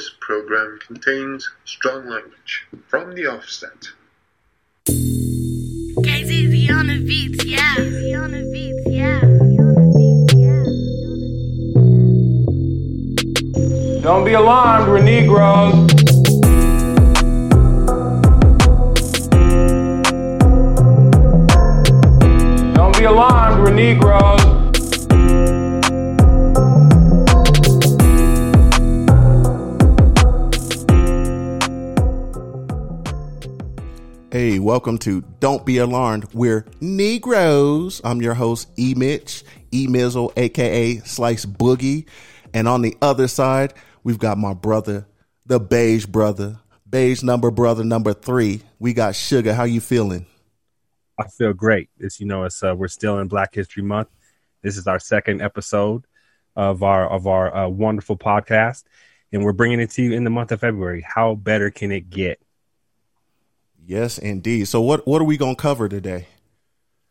This program contains strong language from the offset. Guys, easy on the beats, yeah. Easy on the beats, yeah. Don't be alarmed, we're Negroes. Don't be alarmed, we're Negroes. Hey, welcome to Don't Be Alarmed. We're Negroes. I'm your host, E Mitch, E Mizzle, aka Slice Boogie. And on the other side, we've got my brother, the beige brother, beige number brother number three. We got Sugar. How you feeling? I feel great. It's you know, it's uh, we're still in Black History Month. This is our second episode of our of our uh, wonderful podcast, and we're bringing it to you in the month of February. How better can it get? Yes, indeed. So what what are we gonna cover today?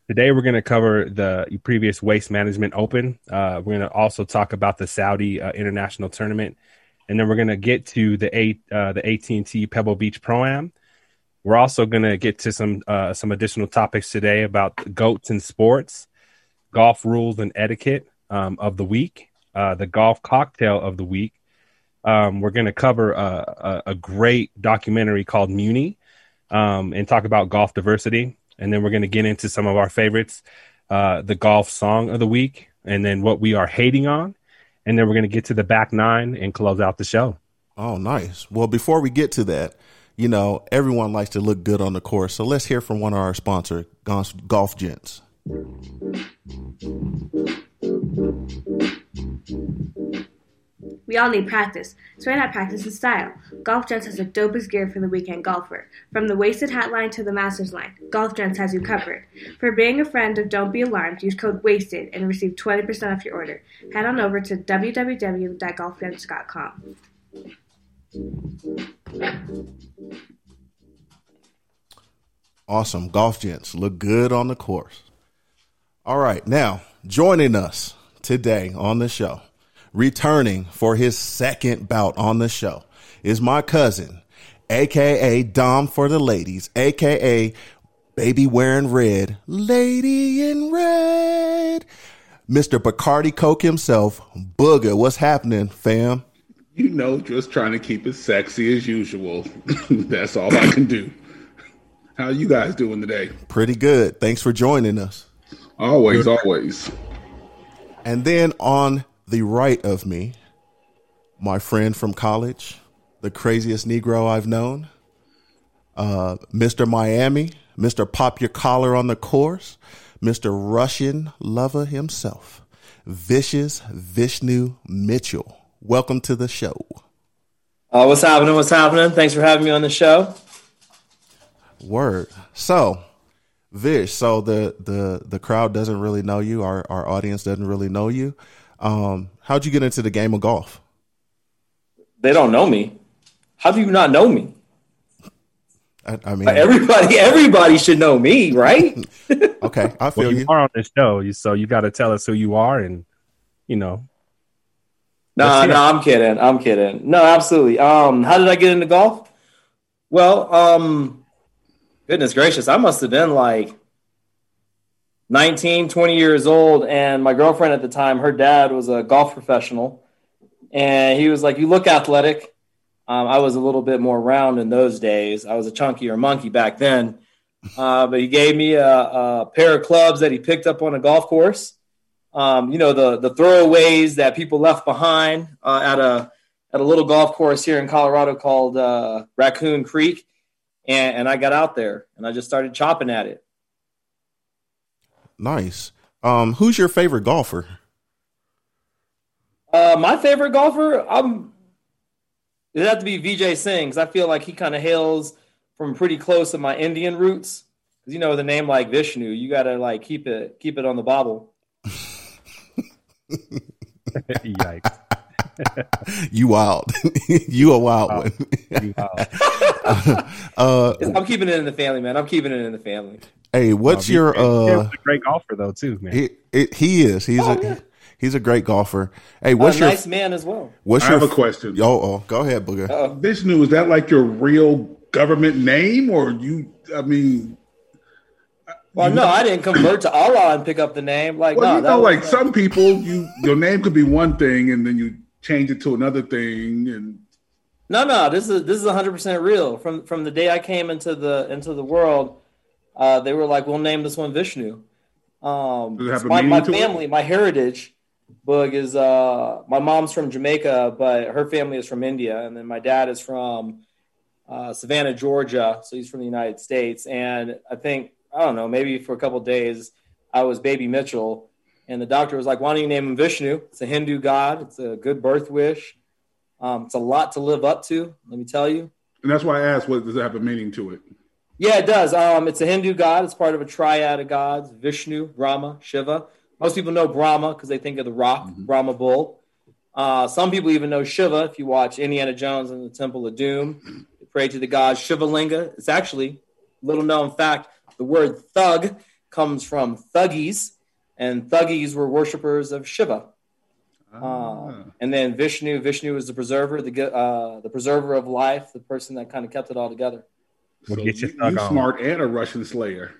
Today we're going to cover the previous Waste Management Open. Uh, we're going to also talk about the Saudi uh, International Tournament, and then we're going to get to the eight uh, the AT and T Pebble Beach Pro Am. We're also going to get to some uh, some additional topics today about goats and sports, golf rules and etiquette um, of the week, uh, the golf cocktail of the week. Um, we're going to cover a, a, a great documentary called Muni um, and talk about golf diversity. And then we're going to get into some of our favorites, uh, the golf song of the week, and then what we are hating on. And then we're going to get to the back nine and close out the show. Oh, nice. Well, before we get to that, you know, everyone likes to look good on the course. So let's hear from one of our sponsor, Golf, Golf Gents. We all need practice, so why not practice in style? Golf Gents has the dopest gear for the weekend golfer. From the wasted hat line to the masters line, Golf Gents has you covered. For being a friend of Don't Be Alarmed, use code WASTED and receive 20% off your order. Head on over to www.golfgents.com. Awesome. Golf Gents look good on the course. All right. Now, joining us today on the show, returning for his second bout on the show, is my cousin, aka Dom for the ladies, aka Baby Wearing Red, Lady in Red, Mr. Bacardi Coke himself, Booger. What's happening, fam? You know, just trying to keep it sexy as usual. That's all I can do. How you guys doing today? Pretty good. Thanks for joining us. Always, always. And then on the right of me, my friend from college, the craziest Negro I've known, uh, Mr. Miami, Mr. Pop Your Collar on the Course, Mr. Russian lover himself, Vicious Vishnu Mitchell. Welcome to the show. Uh, what's happening? What's happening? Thanks for having me on the show. Word. So, Vish, so the the the crowd doesn't really know you. Our our audience doesn't really know you. Um, how'd you get into the game of golf? They don't know me. How do you not know me? I, I mean, Like, everybody, everybody should know me, right? okay, I feel Well, you you. are on the show, so you got to tell us who you are, and you know, No, Let's no, hear I'm kidding. I'm kidding. No, absolutely. Um, how did I get into golf? Well, um, goodness gracious, I must have been like 19, 20 years old, and my girlfriend at the time, her dad was a golf professional, and he was like, "You look athletic." Um, I was a little bit more round in those days. I was a chunkier monkey back then, uh, but he gave me a, a pair of clubs that he picked up on a golf course um, you know the the throwaways that people left behind uh, at a at a little golf course here in Colorado called uh, Raccoon Creek, and, and I got out there and I just started chopping at it. Nice. Um, who's your favorite golfer? Uh, my favorite golfer, I'm it'd have to be Vijay Singh 'cause I feel like he kind of hails from pretty close to my Indian roots. Because you know, with a name like Vishnu, you got to like keep it keep it on the bobble. yikes. You wild. you a wild Wow. one. You wild. uh, I'm keeping it in the family, man. I'm keeping it in the family. Hey, what's Oh, your he- he uh? was a great golfer though too, man. He, it, he is. He's Oh, a yeah. He's a great golfer. Hey, A what's your nice man as well. what's I your have a question. Oh, oh, go ahead, Booger. Uh-oh. Vishnu, is that like your real government name, or you? I mean, Well, no, I didn't convert to Allah and pick up the name. Like, well, no, you know, like some people, you your name could be one thing, and then you change it to another thing, and No, no, this is this is 100 percent real. From from the day I came into the into the world, uh, they were like, "We'll name this one Vishnu." Um, Does it have a my, my to it? family, my heritage, Boog is uh, my mom's from Jamaica, but her family is from India, and then my dad is from uh, Savannah, Georgia, so he's from the United States. And I think I don't know, maybe for a couple days, I was baby Mitchell, and the doctor was like, "Why don't you name him Vishnu? It's a Hindu god. It's a good birth wish." Um, it's a lot to live up to, let me tell you. and that's why I asked, what does it have a meaning to it? Yeah, it does. Um, it's a Hindu god. It's part of a triad of gods: Vishnu, Brahma, Shiva. Most people know Brahma because they think of the rock, Brahma bull. Uh, some people even know Shiva. If you watch Indiana Jones and the Temple of Doom, they pray to the god Shivalinga. It's actually little known fact. The word thug comes from thuggies, and thuggies were worshippers of Shiva. Ah. Um, and then Vishnu, Vishnu is the preserver, the uh, the preserver of life, the person that kind of kept it all together. We'll so get you, your thug you on. smart and a Russian slayer.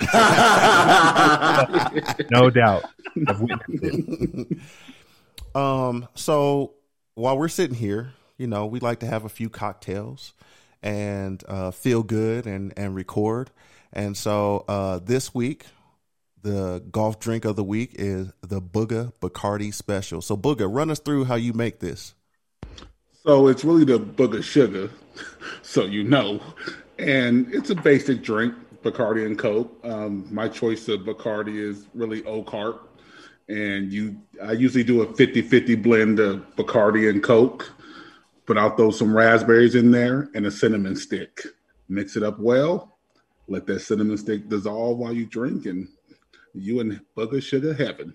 No doubt. I've witnessed it. Um, so while we're sitting here, you know, we like to have a few cocktails and uh, feel good and and record. And so uh, this week, the golf drink of the week is the Booga Bacardi Special. So Booga, run us through how you make this. So it's really the Booga sugar, so you know. And it's a basic drink, Bacardi and Coke. Um, my choice of Bacardi is really Oakheart. And you I usually do a 50-50 blend of Bacardi and Coke, but I'll throw some raspberries in there and a cinnamon stick. Mix it up well, let that cinnamon stick dissolve while you drink, and you in booger sugar heaven.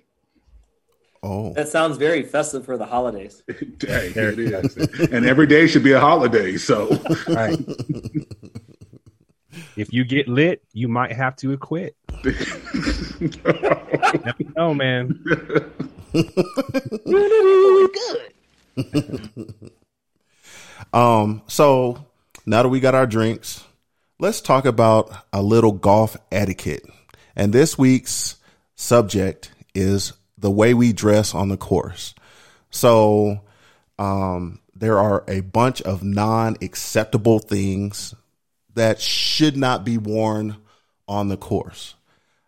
Oh, That sounds very festive for the holidays. Dang, it is. and every day should be a holiday. So Right. if you get lit, you might have to quit. Never know, man. Um, so now that we got our drinks, let's talk about a little golf etiquette. And this week's subject is the way we dress on the course. So, um, there are a bunch of non acceptable things that should not be worn on the course.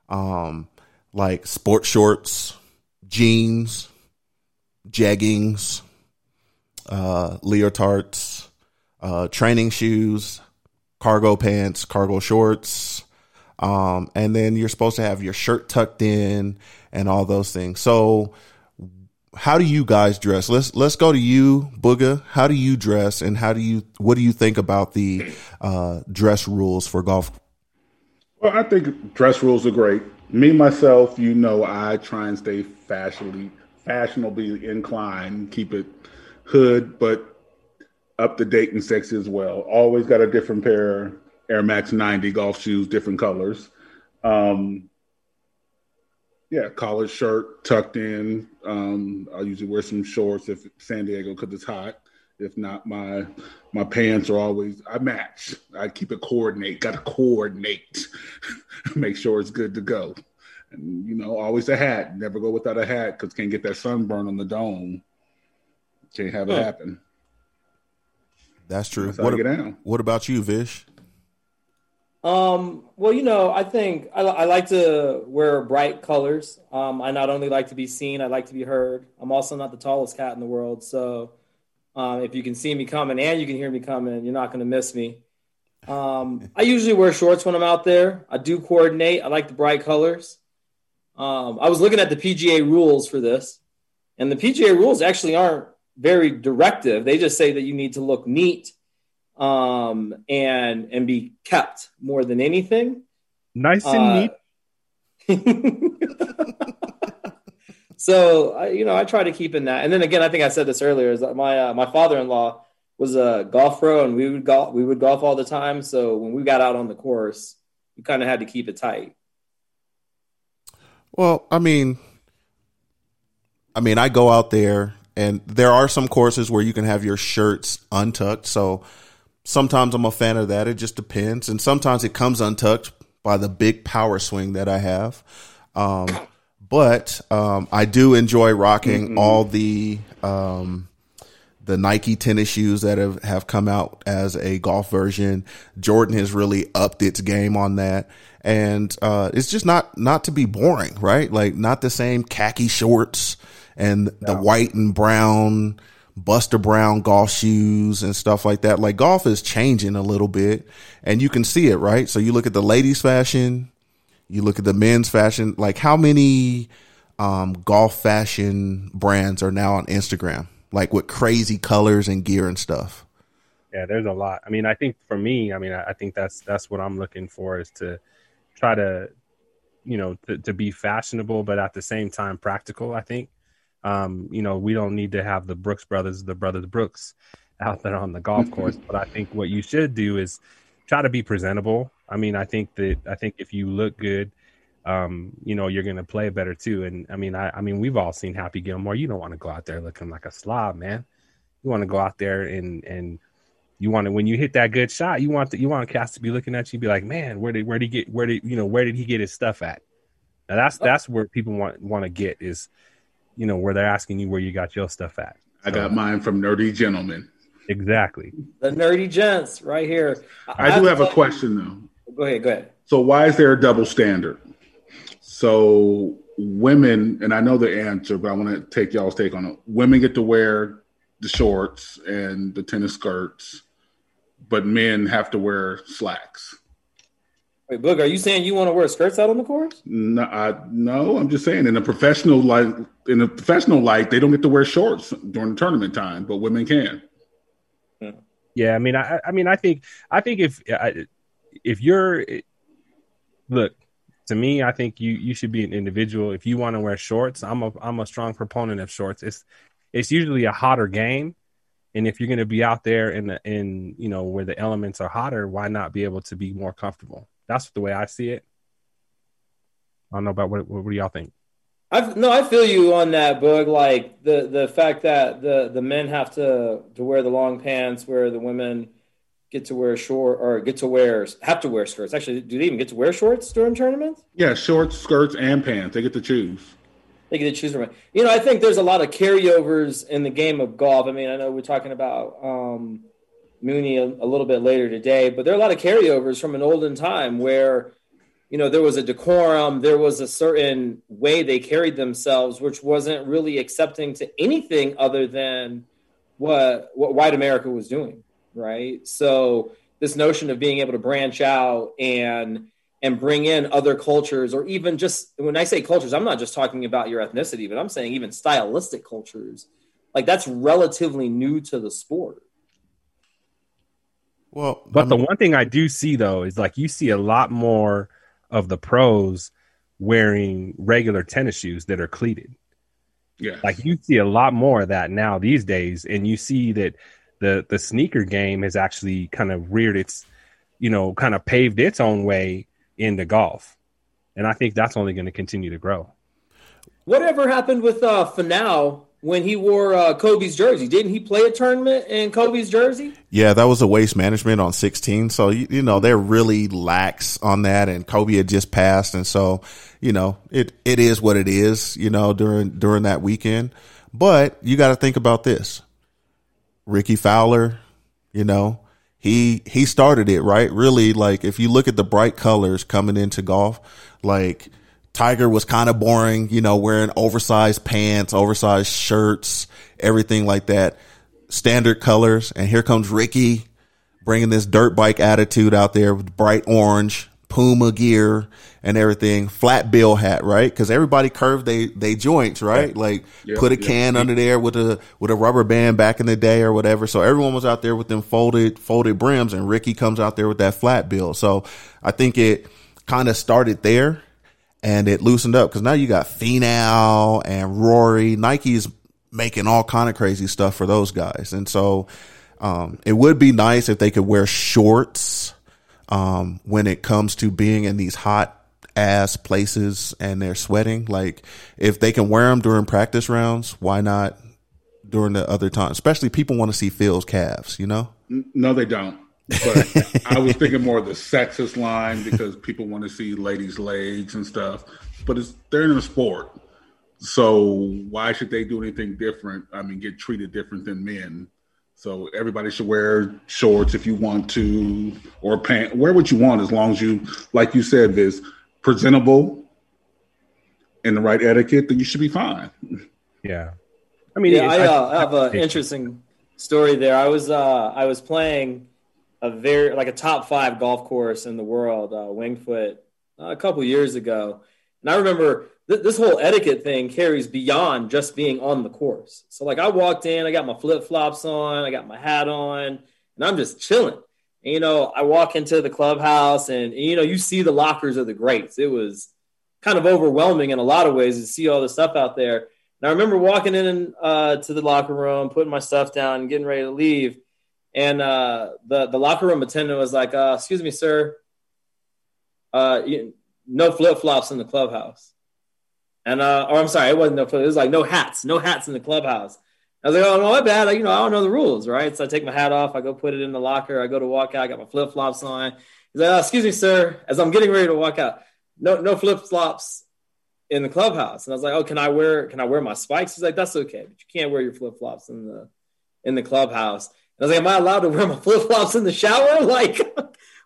Um, like sport shorts, jeans, jeggings, uh, leotards, uh, training shoes, cargo pants, cargo shorts. Um, and then you're supposed to have your shirt tucked in and all those things. So how do you guys dress? Let's, let's go to you, Booga. How do you dress and how do you, what do you think about the, uh, dress rules for golf? Well, I think dress rules are great. Me myself, you know, I try and stay fashionably fashionably inclined, keep it hood, but up to date and sexy as well. Always got a different pair Air Max 90 golf shoes, different colors. Um, yeah, collared shirt tucked in. Um, I usually wear some shorts if San Diego because it's hot. If not, my my pants are always I match. I keep it coordinate. Got to coordinate. Make sure it's good to go. And you know, always a hat. Never go without a hat because can't get that sunburn on the dome. Can't have it happen. That's true. That's What, I get down. what about you, Vish? Um, well, you know, I think I, I like to wear bright colors. Um, I not only like to be seen, I like to be heard. I'm also not the tallest cat in the world, so um, if you can see me coming and you can hear me coming, you're not going to miss me. Um, I usually wear shorts when I'm out there. I do coordinate. I like the bright colors. Um, I was looking at the PGA rules for this, and the PGA rules actually aren't very directive. They just say that you need to look neat um, and and be kept more than anything. Nice and Uh, neat. so I, you know, I try to keep in that. And then again, I think I said this earlier. Is that my uh, my father in law was a golf pro, and we would golf we would golf all the time. So when we got out on the course, we kind of had to keep it tight. Well, I mean, I mean, I go out there and there are some courses where you can have your shirts untucked. So sometimes I'm a fan of that. It just depends. And sometimes it comes untucked by the big power swing that I have. Um, but um, I do enjoy rocking all the um, the Nike tennis shoes that have, have come out as a golf version. Jordan has really upped its game on that. And uh, it's just not not to be boring, right? Like not the same khaki shorts and the white and brown Buster Brown golf shoes and stuff like that. Like golf is changing a little bit and you can see it, right? So you look at the ladies fashion, you look at the men's fashion, like how many um, golf fashion brands are now on Instagram, like with crazy colors and gear and stuff. Yeah, there's a lot. I mean, I think for me, I mean, I think that's that's what I'm looking for is to try to, you know, to, to be fashionable, but at the same time practical. I think, um, you know, we don't need to have the Brooks brothers, the brothers Brooks, out there on the golf course. but I think what you should do is try to be presentable. I mean, I think that I think if you look good, um, you know, you're gonna play better too. And I mean, I, I mean, we've all seen Happy Gilmore. You don't want to go out there looking like a slob, man. You want to go out there and and you want to when you hit that good shot, you want the, you want cast to be looking at you, be like, man, where did where did he get where did you know where did he get his stuff at? Now that's that's where people want want to get is, you know, where they're asking you where you got your stuff at. I got mine from Nerdy Gentlemen. Exactly. The nerdy gents right here. I do have a question though. Go ahead. Go ahead. So why is there a double standard? So women, and I know the answer, but I want to take y'all's take on it. Women get to wear the shorts and the tennis skirts, but men have to wear slacks. Wait, Boog, are you saying you want to wear skirts out on the course? No, I, no, I'm just saying in a professional light, in a professional light, they don't get to wear shorts during the tournament time, but women can. Yeah, I mean, I, I mean, I think, I think if, I- if you're, look, to me, I think you you should be an individual. If you want to wear shorts, I'm a I'm a strong proponent of shorts. It's it's usually a hotter game, and if you're going to be out there in the in you know where the elements are hotter, why not be able to be more comfortable? That's the way I see it. I don't know about what what, what do y'all think? I no, I feel you on that, Boog. Like the the fact that the the men have to to wear the long pants, where the women get to wear short or get to wear have to wear skirts. Actually, do they even get to wear shorts during tournaments? Yeah, shorts, skirts, and pants. They get to choose. They get to choose from it. You know, I think there's a lot of carryovers in the game of golf. I mean, I know we're talking about um, Muni a, a little bit later today, but there are a lot of carryovers from an olden time where, you know, there was a decorum, there was a certain way they carried themselves, which wasn't really accepting to anything other than what what white America was doing, right? So this notion of being able to branch out and and bring in other cultures or even just when I say cultures, I'm not just talking about your ethnicity, but I'm saying even stylistic cultures. Like that's relatively new to the sport. Well, But the one thing I do see though is like you see a lot more of the pros wearing regular tennis shoes that are cleated. Yeah. Like you see a lot more of that now these days, and you see that the the sneaker game has actually kind of reared its, you know, kind of paved its own way into golf, and I think that's only going to continue to grow. Whatever happened with uh Finau when he wore uh, Kobe's jersey? Didn't he play a tournament in Kobe's jersey? Yeah, that was a waste management on 16. So, you, you know, they're really lax on that. And Kobe had just passed. And so, you know, it, it is what it is, you know, during, during that weekend. But you got to think about this. Rickie Fowler, you know, he, he started it, right? Really, like if you look at the bright colors coming into golf, like Tiger was kind of boring, you know, wearing oversized pants, oversized shirts, everything like that. Standard colors. And here comes Rickie bringing this dirt bike attitude out there with bright orange, Puma gear and everything, flat bill hat, right? Cause everybody curved they, they joints, right? Like Yeah, put a yeah. can under there with a, with a rubber band back in the day or whatever. So everyone was out there with them folded, folded brims and Rickie comes out there with that flat bill. So I think it kind of started there and it loosened up because now you got Finau and Rory. Nike's making all kind of crazy stuff for those guys, and so um, it would be nice if they could wear shorts um, when it comes to being in these hot ass places and they're sweating. Like if they can wear them during practice rounds, why not during the other time? Especially people want to see Phil's calves, you know? No, they don't. But I was thinking more of the sexist line because people want to see ladies' legs and stuff. But it's they're in a sport. So why should they do anything different? I mean, get treated different than men. So everybody should wear shorts if you want to, or pant. Wear what you want as long as you, like you said, is presentable and the right etiquette. Then you should be fine. Yeah, I mean, yeah, I, I- uh, have an interesting story there. I was uh, I was playing a very like a top five golf course in the world, uh, Wingfoot, uh, a couple years ago, and I remember th- this whole etiquette thing carries beyond just being on the course. So like I walked in, I got my flip flops on, I got my hat on, and I'm just chilling. And, you know, I walk into the clubhouse, and, and you know, you see the lockers of the greats. It was kind of overwhelming in a lot of ways to see all the stuff out there. And I remember walking in uh, to the locker room, putting my stuff down, getting ready to leave. And uh, the the locker room attendant was like, uh, "Excuse me, sir, uh, you, no flip flops in the clubhouse." And uh, or I'm sorry, it wasn't no flip. It was like no hats, no hats in the clubhouse. I was like, "Oh no, my bad. I, you know, I don't know the rules, right?" So I take my hat off, I go put it in the locker, I go to walk out, I got my flip flops on. He's like, oh, "Excuse me, sir," as I'm getting ready to walk out, no no flip flops in the clubhouse. And I was like, "Oh, can I wear can I wear my spikes?" He's like, "That's okay, but you can't wear your flip flops in the in the clubhouse." And I was like, "Am I allowed to wear my flip flops in the shower? Like,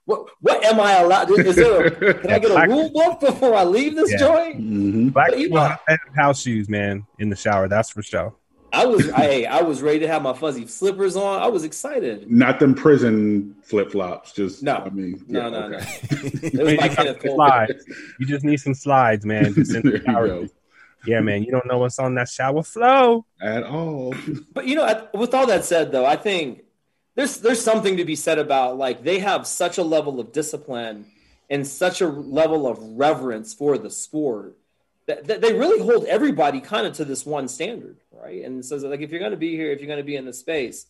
what what am I allowed? Is there a, can I get a rule book before I leave this Yeah. joint?" Mm-hmm. Black But you people know- have house shoes, man, in the shower. That's for sure. I was I I was ready to have my fuzzy slippers on. I was excited. Not them prison flip flops. Just No. I mean, No, yeah, no, no. okay. It was my you got Kenneth Cole. slides. You just need some slides, man. Just in There the you shower. Go. Yeah, man. You don't know what's on that shower flow. At all. But you know, with all that said, though, I think there's there's something to be said about like they have such a level of discipline and such a level of reverence for the sport that, that they really hold everybody kind of to this one standard, right? And so, like, if you're going to be here, if you're going to be in the space,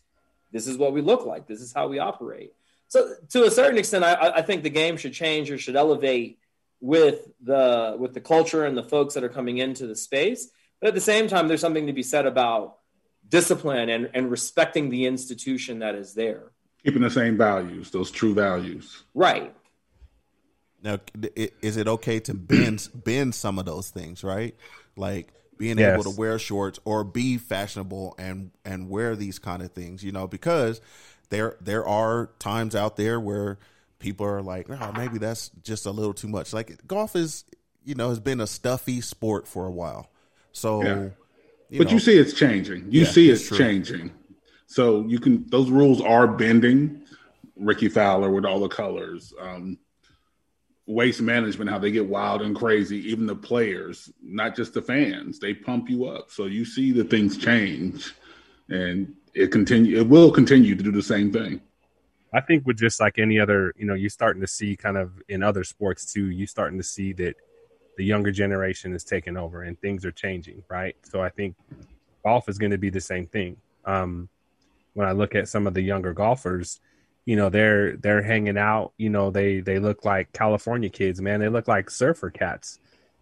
this is what we look like. This is how we operate. So, to a certain extent, I, I think the game should change or should elevate with the with the culture and the folks that are coming into the space. But at the same time, there's something to be said about discipline and, and respecting the institution that is there. Keeping the same values, those true values. Right. Now, is it okay to bend bend some of those things, right? Like being Yes. able to wear shorts or be fashionable and and wear these kind of things, you know, because there there are times out there where people are like, oh, maybe that's just a little too much. Like golf is, you know, has been a stuffy sport for a while, so. Yeah. You but know, you see it's changing. You Yeah, see it's it's changing. So you can those rules are bending. Rickie Fowler with all the colors. Um, waste management, how they get wild and crazy. Even the players, not just the fans, they pump you up. So you see the things change, and it continue. It will continue to do the same thing. I think with just like any other, you know, you're starting to see kind of in other sports too, you're starting to see that the younger generation is taking over and things are changing, right? So I think golf is going to be the same thing. Um, when I look at some of the younger golfers, you know, they're they're hanging out, you know, they they look like California kids, man. They look like surfer cats,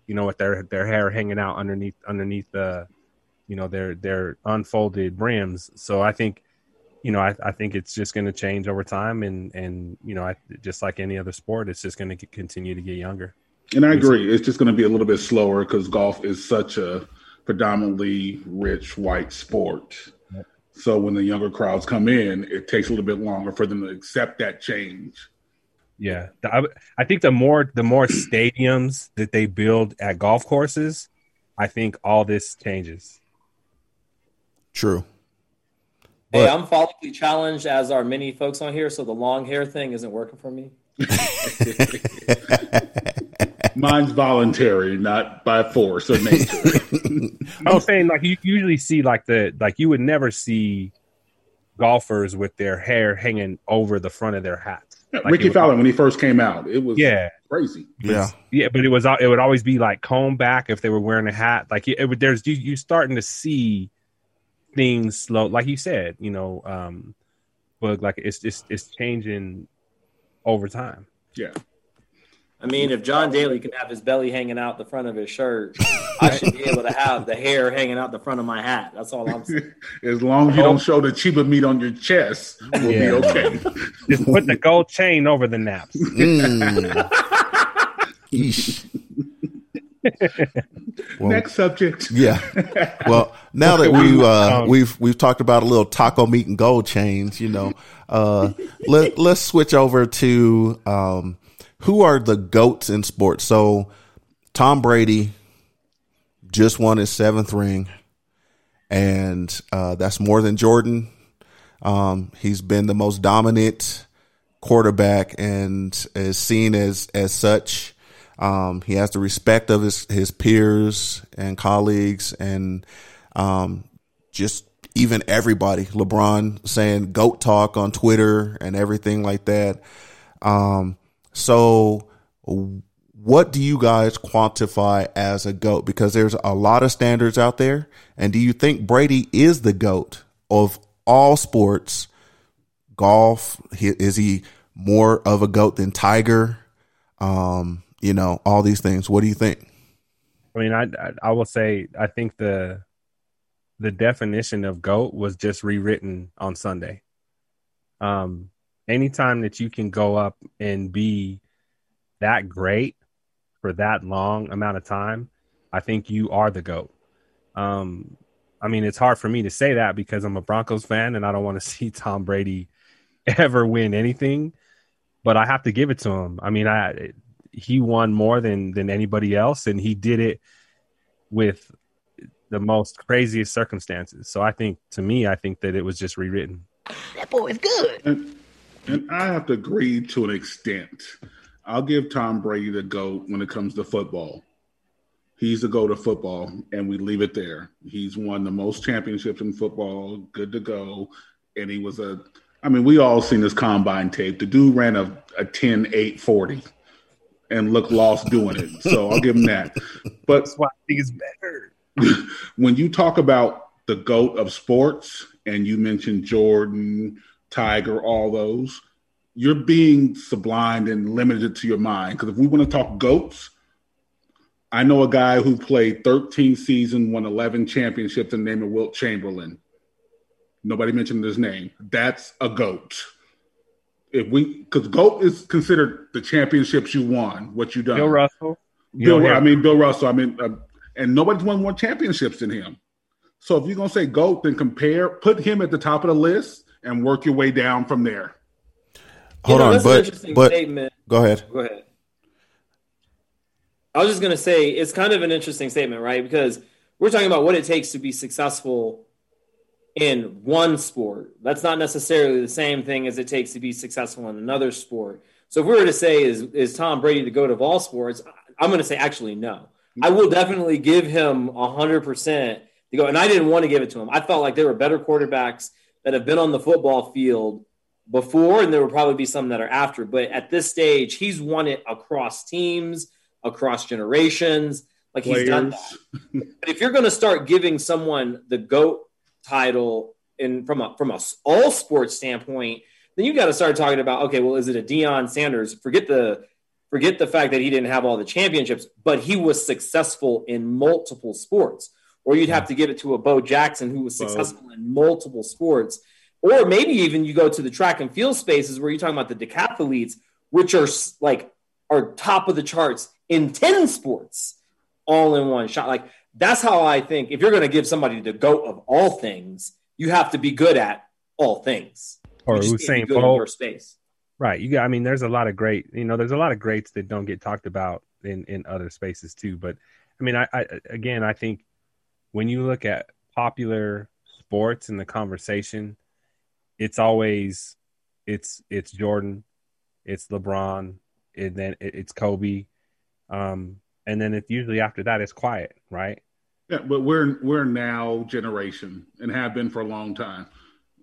you know, with their their hair hanging out underneath underneath the, you know, their their unfolded brims. So I think you know, I, I think it's just going to change over time, and and you know, I, just like any other sport, it's just going to continue to get younger. And I agree. It's just going to be a little bit slower because golf is such a predominantly rich white sport. So when the younger crowds come in, it takes a little bit longer for them to accept that change. Yeah, I, I think the more the more stadiums that they build at golf courses, I think all this changes. true. Hey, I'm follically challenged, as are many folks on here, so the long hair thing isn't working for me. Mine's voluntary, not by force or nature. I'm saying like you usually see like the like you would never see golfers with their hair hanging over the front of their hats. Like, Rickie it would- Fowler, when he first came out, it was Yeah, crazy. Yeah, Yeah, but it was it would always be like comb back if they were wearing a hat. Like it, would there's you you starting to see things slow, like you said, you know, um, but like it's it's it's changing over time. Yeah. I mean, if John Daly can have his belly hanging out the front of his shirt, I should be able to have the hair hanging out the front of my hat. That's all I'm saying. As long as you don't show the chiba meat on your chest, we'll Yeah. be okay. Just put the gold chain over the naps. Mm. Yeesh. Well, Next subject. Yeah. Well, now that we uh, Um, we've we've talked about a little taco meat and gold chains, you know, uh, let let's switch over to um, who are the goats in sports. So, Tom Brady just won his seventh ring, and uh, that's more than Jordan. Um, he's been the most dominant quarterback and is seen as as such. Um, he has the respect of his his peers and colleagues, and um, just even everybody. LeBron saying "goat talk" on Twitter and everything like that. Um, so, what do you guys quantify as a goat? Because there's a lot of standards out there, and do you think Brady is the goat of all sports? Golf, is he more of a goat than Tiger? Um, you know, all these things. What do you think? I mean, I, I will say I think the the definition of goat was just rewritten on Sunday. Um, anytime that you can go up and be that great for that long amount of time, I think you are the goat. Um, I mean, it's hard for me to say that because I'm a Broncos fan and I don't want to see Tom Brady ever win anything, but I have to give it to him. I mean, I he won more than than anybody else, and he did it with the most craziest circumstances. So I think, to me, I think that it was just rewritten. That boy is good. And, and I have to agree to an extent. I'll give Tom Brady the GOAT when it comes to football. He's the GOAT of football, and we leave it there. He's won the most championships in football, good to go. And he was a, I mean, we all seen this combine tape. The dude ran a, a 10 8 40 and look lost doing it. So I'll give him that. But That's why I think it's better. when you talk about the goat of sports and you mentioned Jordan, Tiger, all those, you're being sublimed and limited to your mind. Because if we want to talk goats, I know a guy who played 13 seasons, won 11 championships, and named Wilt Chamberlain. Nobody mentioned his name. That's a goat. If we, because goat is considered the championships you won, what you done. Bill Russell. you Bill, don't I mean Bill Russell. I mean, uh, and nobody's won more championships than him. So if you're gonna say GOAT, then compare, put him at the top of the list and work your way down from there. You Hold know, on, that's an but interesting but statement. go ahead. Go ahead. I was just going to say it's kind of an interesting statement, right? Because we're talking about what it takes to be successful in one sport. That's not necessarily the same thing as it takes to be successful in another sport. So if we were to say is is Tom Brady the goat of all sports, I'm going to say actually no. I will definitely give him 100% to go and I didn't want to give it to him. I felt like there were better quarterbacks that have been on the football field before and there will probably be some that are after, but at this stage he's won it across teams, across generations. Like he's done that. But if you're going to start giving someone the goat title in from a from a all sports standpoint, then you got to start talking about okay, well, is it a Deion Sanders? Forget the forget the fact that he didn't have all the championships, but he was successful in multiple sports. Or you'd have to give it to a Bo Jackson who was Bo. successful in multiple sports. Or maybe even you go to the track and field spaces where you're talking about the decathletes, which are like are top of the charts in 10 sports all in one shot. Like that's how I think if you're going to give somebody the goat of all things, you have to be good at all things. Or You just can't Usain be good in Bolt. your space. Right. You got I mean there's a lot of great, you know, there's a lot of greats that don't get talked about in in other spaces too, but I mean I, I again I think when you look at popular sports in the conversation, it's always it's it's Jordan, it's LeBron, and then it's Kobe. Um and then it's usually after that it's quiet, right? Yeah, but we're we're now generation and have been for a long time.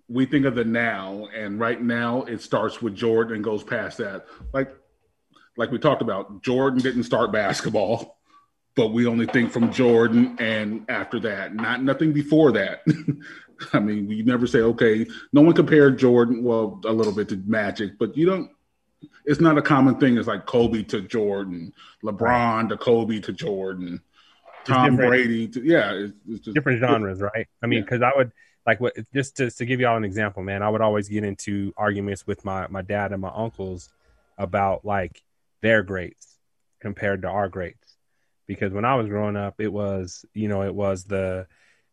We think of the now, and right now it starts with Jordan and goes past that. Like like we talked about, Jordan didn't start basketball, but we only think from Jordan and after that, not nothing before that. I mean, we never say, okay, no one compared Jordan, well, a little bit to Magic, but you don't It's not a common thing. It's like Kobe to Jordan, LeBron to Kobe to Jordan, Tom. Brady to yeah. It's, it's just different genres, right? I mean, Yeah. because I would like what just to, to give y'all an example, man. I would always get into arguments with my my dad and my uncles about like their greats compared to our greats, because when I was growing up, it was you know it was the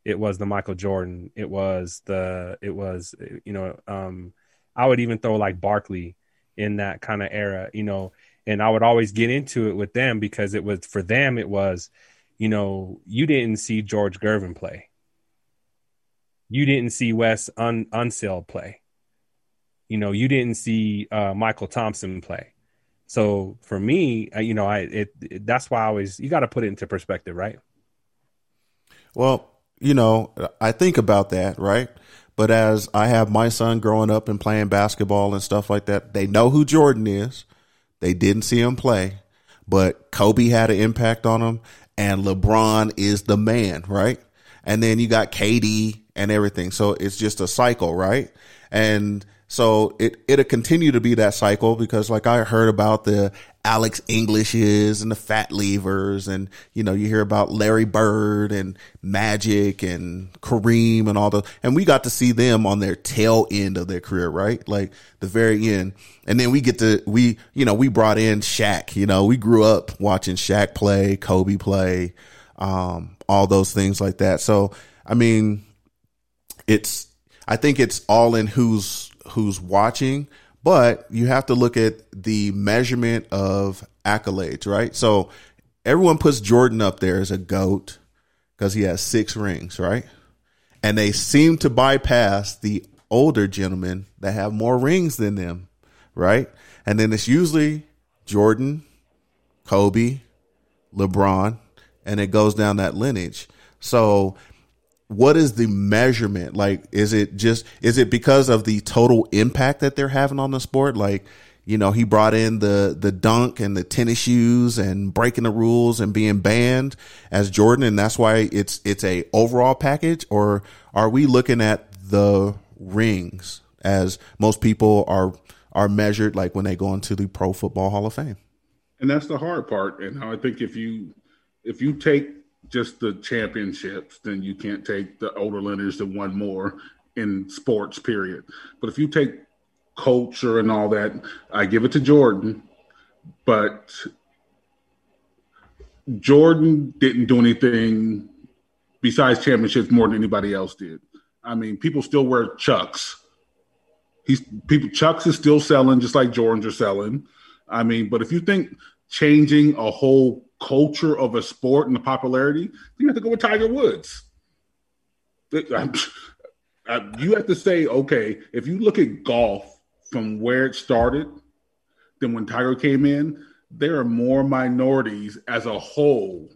it was the Michael Jordan, it was the it was you know um I would even throw like Barkley in that kind of era, you know, and I would always get into it with them because it was for them it was you know, you didn't see George Gervin play. You didn't see Wes Un- Unseld play. You know, you didn't see uh, Michael Thompson play. So for me, uh, you know, I it, it that's why I always you got to put it into perspective, right? Well, you know, I think about that, right? But as I have my son growing up and playing basketball and stuff like that, they know who Jordan is. They didn't see him play, but Kobe had an impact on him, and LeBron is the man, right? And then you got KD and everything. So it's just a cycle, right? And so it it'll continue to be that cycle because like I heard about the Alex Englishes and the Fat Levers and you know you hear about Larry Bird and Magic and Kareem and all the and we got to see them on their tail end of their career, right? Like the very end. And then we get to we you know we brought in Shaq, you know, we grew up watching Shaq play, Kobe play, um all those things like that. So I mean it's I think it's all in who's who's watching, but you have to look at the measurement of accolades, right? So everyone puts Jordan up there as a goat because he has six rings, right? And they seem to bypass the older gentlemen that have more rings than them, right? And then it's usually Jordan, Kobe, LeBron, and it goes down that lineage. So what is the measurement? Like, is it just, is it because of the total impact that they're having on the sport? Like, you know, he brought in the, the dunk and the tennis shoes and breaking the rules and being banned as Jordan. And that's why it's, it's a overall package or are we looking at the rings as most people are, are measured like when they go into the pro football hall of fame? and that's the hard part. And I think if you if you take just the championships, then you can't take the older lineage that won more in sports. Period. But if you take culture and all that, I give it to Jordan. But Jordan didn't do anything besides championships more than anybody else did. I mean, people still wear Chucks. He's people Chucks is still selling just like Jordans are selling. I mean, but if you think changing a whole culture of a sport and the popularity, you have to go with Tiger Woods. I'm- uh, You have to say, okay, if you look at golf from where it started, then when Tiger came in, there are more minorities as a whole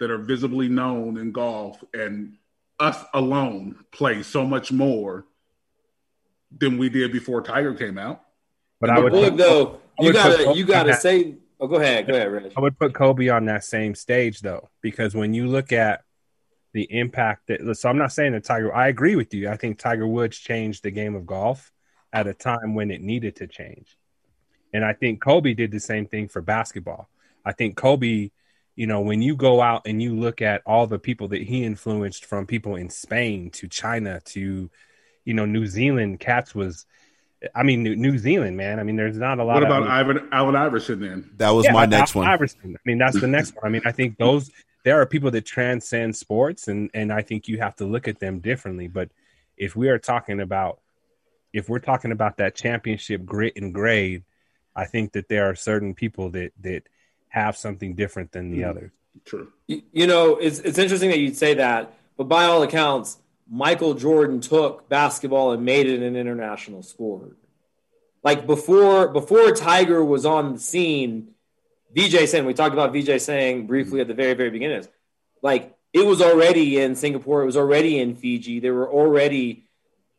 that are visibly known in golf, and us alone play so much more than we did before Tiger came out. But I would look though, I you would put gotta you gotta on that- say. Oh, go ahead, go ahead, Rich. I would put Kobe on that same stage though, because when you look at the impact that so I'm not saying that Tiger I agree with you. I think Tiger Woods changed the game of golf at a time when it needed to change. And I think Kobe did the same thing for basketball. I think Kobe, you know, when you go out and you look at all the people that he influenced from people in Spain to China to, you know, New Zealand, Cats was I mean New, New Zealand, man. I mean there's not a lot What about I mean, Ivan Allen Iverson then? That was yeah, my Al- next one. Iverson. I mean, that's the next one. I mean, I think those there are people that transcend sports, and and I think you have to look at them differently. But if we are talking about if we're talking about that championship grit and grade, I think that there are certain people that that have something different than the Mhm. others. True. You, you know, it's it's interesting that you'd say that, but by all accounts, Michael Jordan took basketball and made it an international sport. Like before before Tiger was on the scene, Vijay Singh we talked about Vijay Singh briefly mm-hmm. at the very very beginning, like it was already in Singapore, it was already in Fiji. There were already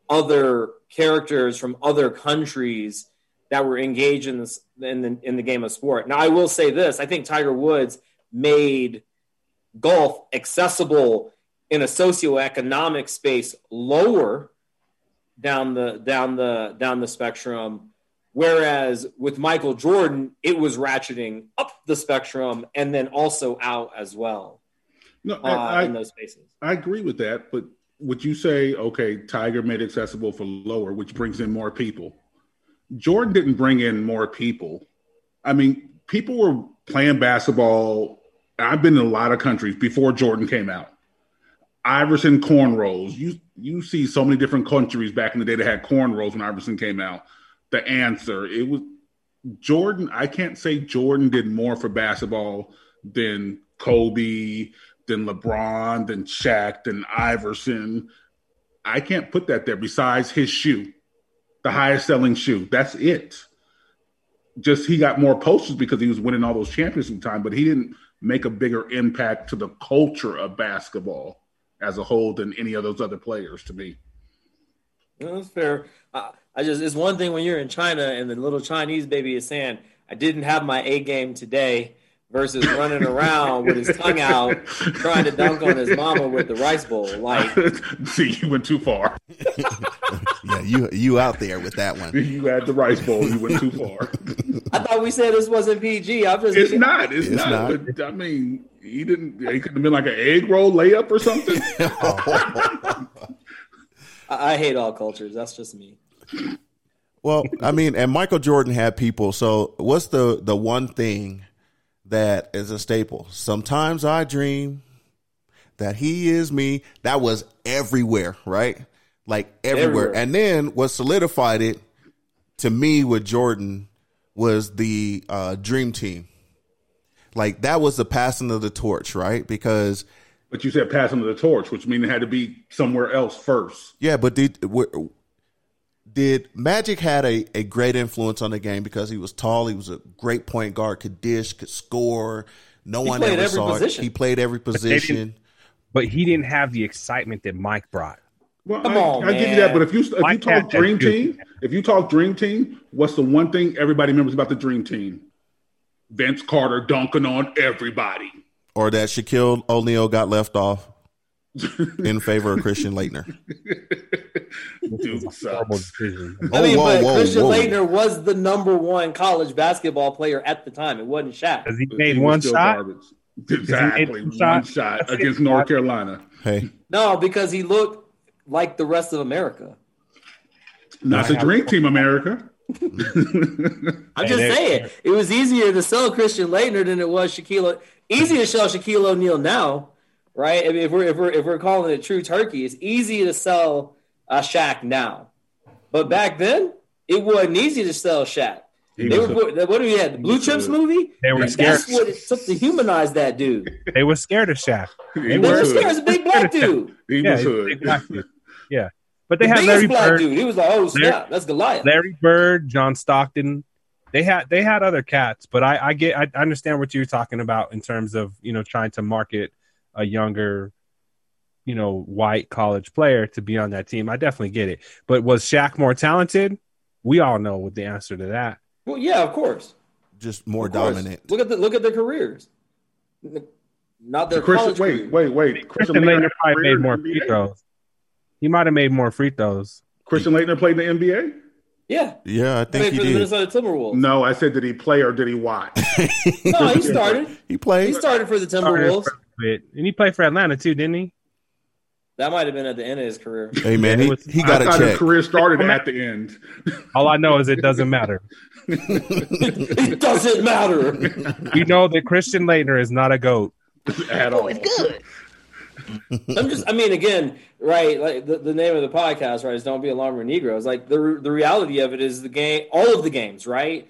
other characters from other countries that were engaged in this in the in the game of sport. Now I will say this, I think Tiger Woods made golf accessible in a socioeconomic space lower down the down the down the spectrum Whereas with Michael Jordan, it was ratcheting up the spectrum and then also out as well No, uh, I, in those spaces. I agree with that, but would you say okay, Tiger made accessible for lower, which brings in more people? Jordan didn't bring in more people. I mean, people were playing basketball. I've been in a lot of countries before Jordan came out. Iverson cornrows. You you see so many different countries back in the day that had cornrows when Iverson came out. The answer it was Jordan. I can't say Jordan did more for basketball than Kobe, than LeBron, than Shaq, than Iverson. I can't put that there. Besides his shoe, the highest selling shoe. That's it. Just he got more posters because he was winning all those championships the time, but he didn't make a bigger impact to the culture of basketball as a whole than any of those other players to me. No, That's fair. I, I just it's one thing when you're in China and the little Chinese baby is saying, "I didn't have my A game today," versus running around with his tongue out trying to dunk on his mama with the rice bowl. Like, See, you went too far. Yeah, you you out there with that one. You had the rice bowl. You went too far. I thought we said this wasn't PG. I'm just It's not. It's, It's not. not. But, I mean, he didn't. He could have been like an egg roll layup or something. I, I hate all cultures. That's just me. Well, I mean, and Michael Jordan had people. So, what's the the one thing that is a staple? Sometimes I dream that he is me. That was everywhere, right? Like everywhere. Everywhere. And then what solidified it to me with Jordan was the uh, dream team. Like that was the passing of the torch, right? Because but you said passing of the torch, which means it had to be somewhere else first. Yeah, but did did Magic had a, a great influence on the game because he was tall, he was a great point guard, could dish, could score. No one played ever every saw position. it. He played every position. didn't- But he didn't have the excitement that Mike brought. Well, Come I, on, I give you that. But if you if Mike had talk dream too. team, if you talk dream team, what's the one thing everybody remembers about the dream team? Vince Carter dunking on everybody. Or that Shaquille O'Neal got left off in favor of Christian Laettner. Dude sucks. Oh, I mean, whoa, but whoa, Christian whoa. Laettner was the number one college basketball player at the time. It wasn't Shaq. Because he He made was one shot. garbage. Exactly, one one shot. shot against North Carolina. Hey, No, because he looked like the rest of America. Not the have- dream team, America. I'm just there- saying, it was easier to sell Christian Laettner than it was Shaquille. O- Easy to sell Shaquille O'Neal now, right? I mean, if we're if we're if we're calling it true turkey, it's easy to sell uh, Shaq now, but back then it wasn't easy to sell Shaq. He They were a- what do we had? The Blue was a- Chips movie. They were scared. That's what it took to humanize that dude. They were scared of Shaq. he They were scared. of a big black dude. He Yeah, was a hood. big black dude. Yeah, but they The had Larry Bird, dude. He was like, oh snap, that's Goliath. Larry Bird, John Stockton. They had they had other cats, but I, I get I understand what you're talking about in terms of you know trying to market a younger, you know, white college player to be on that team. I definitely get it. But was Shaq more talented? We all know what the answer to that. Well, yeah, of course. just more course. dominant. Look at the look at their careers. Not their Christian, college wait, careers. wait, wait. Christian Laettner Laettner probably made more free throws. He might have made more free throws. Christian Laettner played in the NBA? Yeah, Yeah, I played think for he the did. Minnesota Timberwolves. No, I said did he play or did he watch? No, he started. He played. He started for the Timberwolves. for a bit. And he played for Atlanta too, didn't he? That might have been at the end of his career. Hey man, he, was- he got a thought his check. career started at the end. All I know is it doesn't matter. it doesn't matter. We know that Christian Laettner is not a goat. at all. I'm just, I mean, again, right? Like the, the name of the podcast, right? Is "Don't Be Alarmed, We're Negroes." Like the the reality of it is the game, all of the games, right?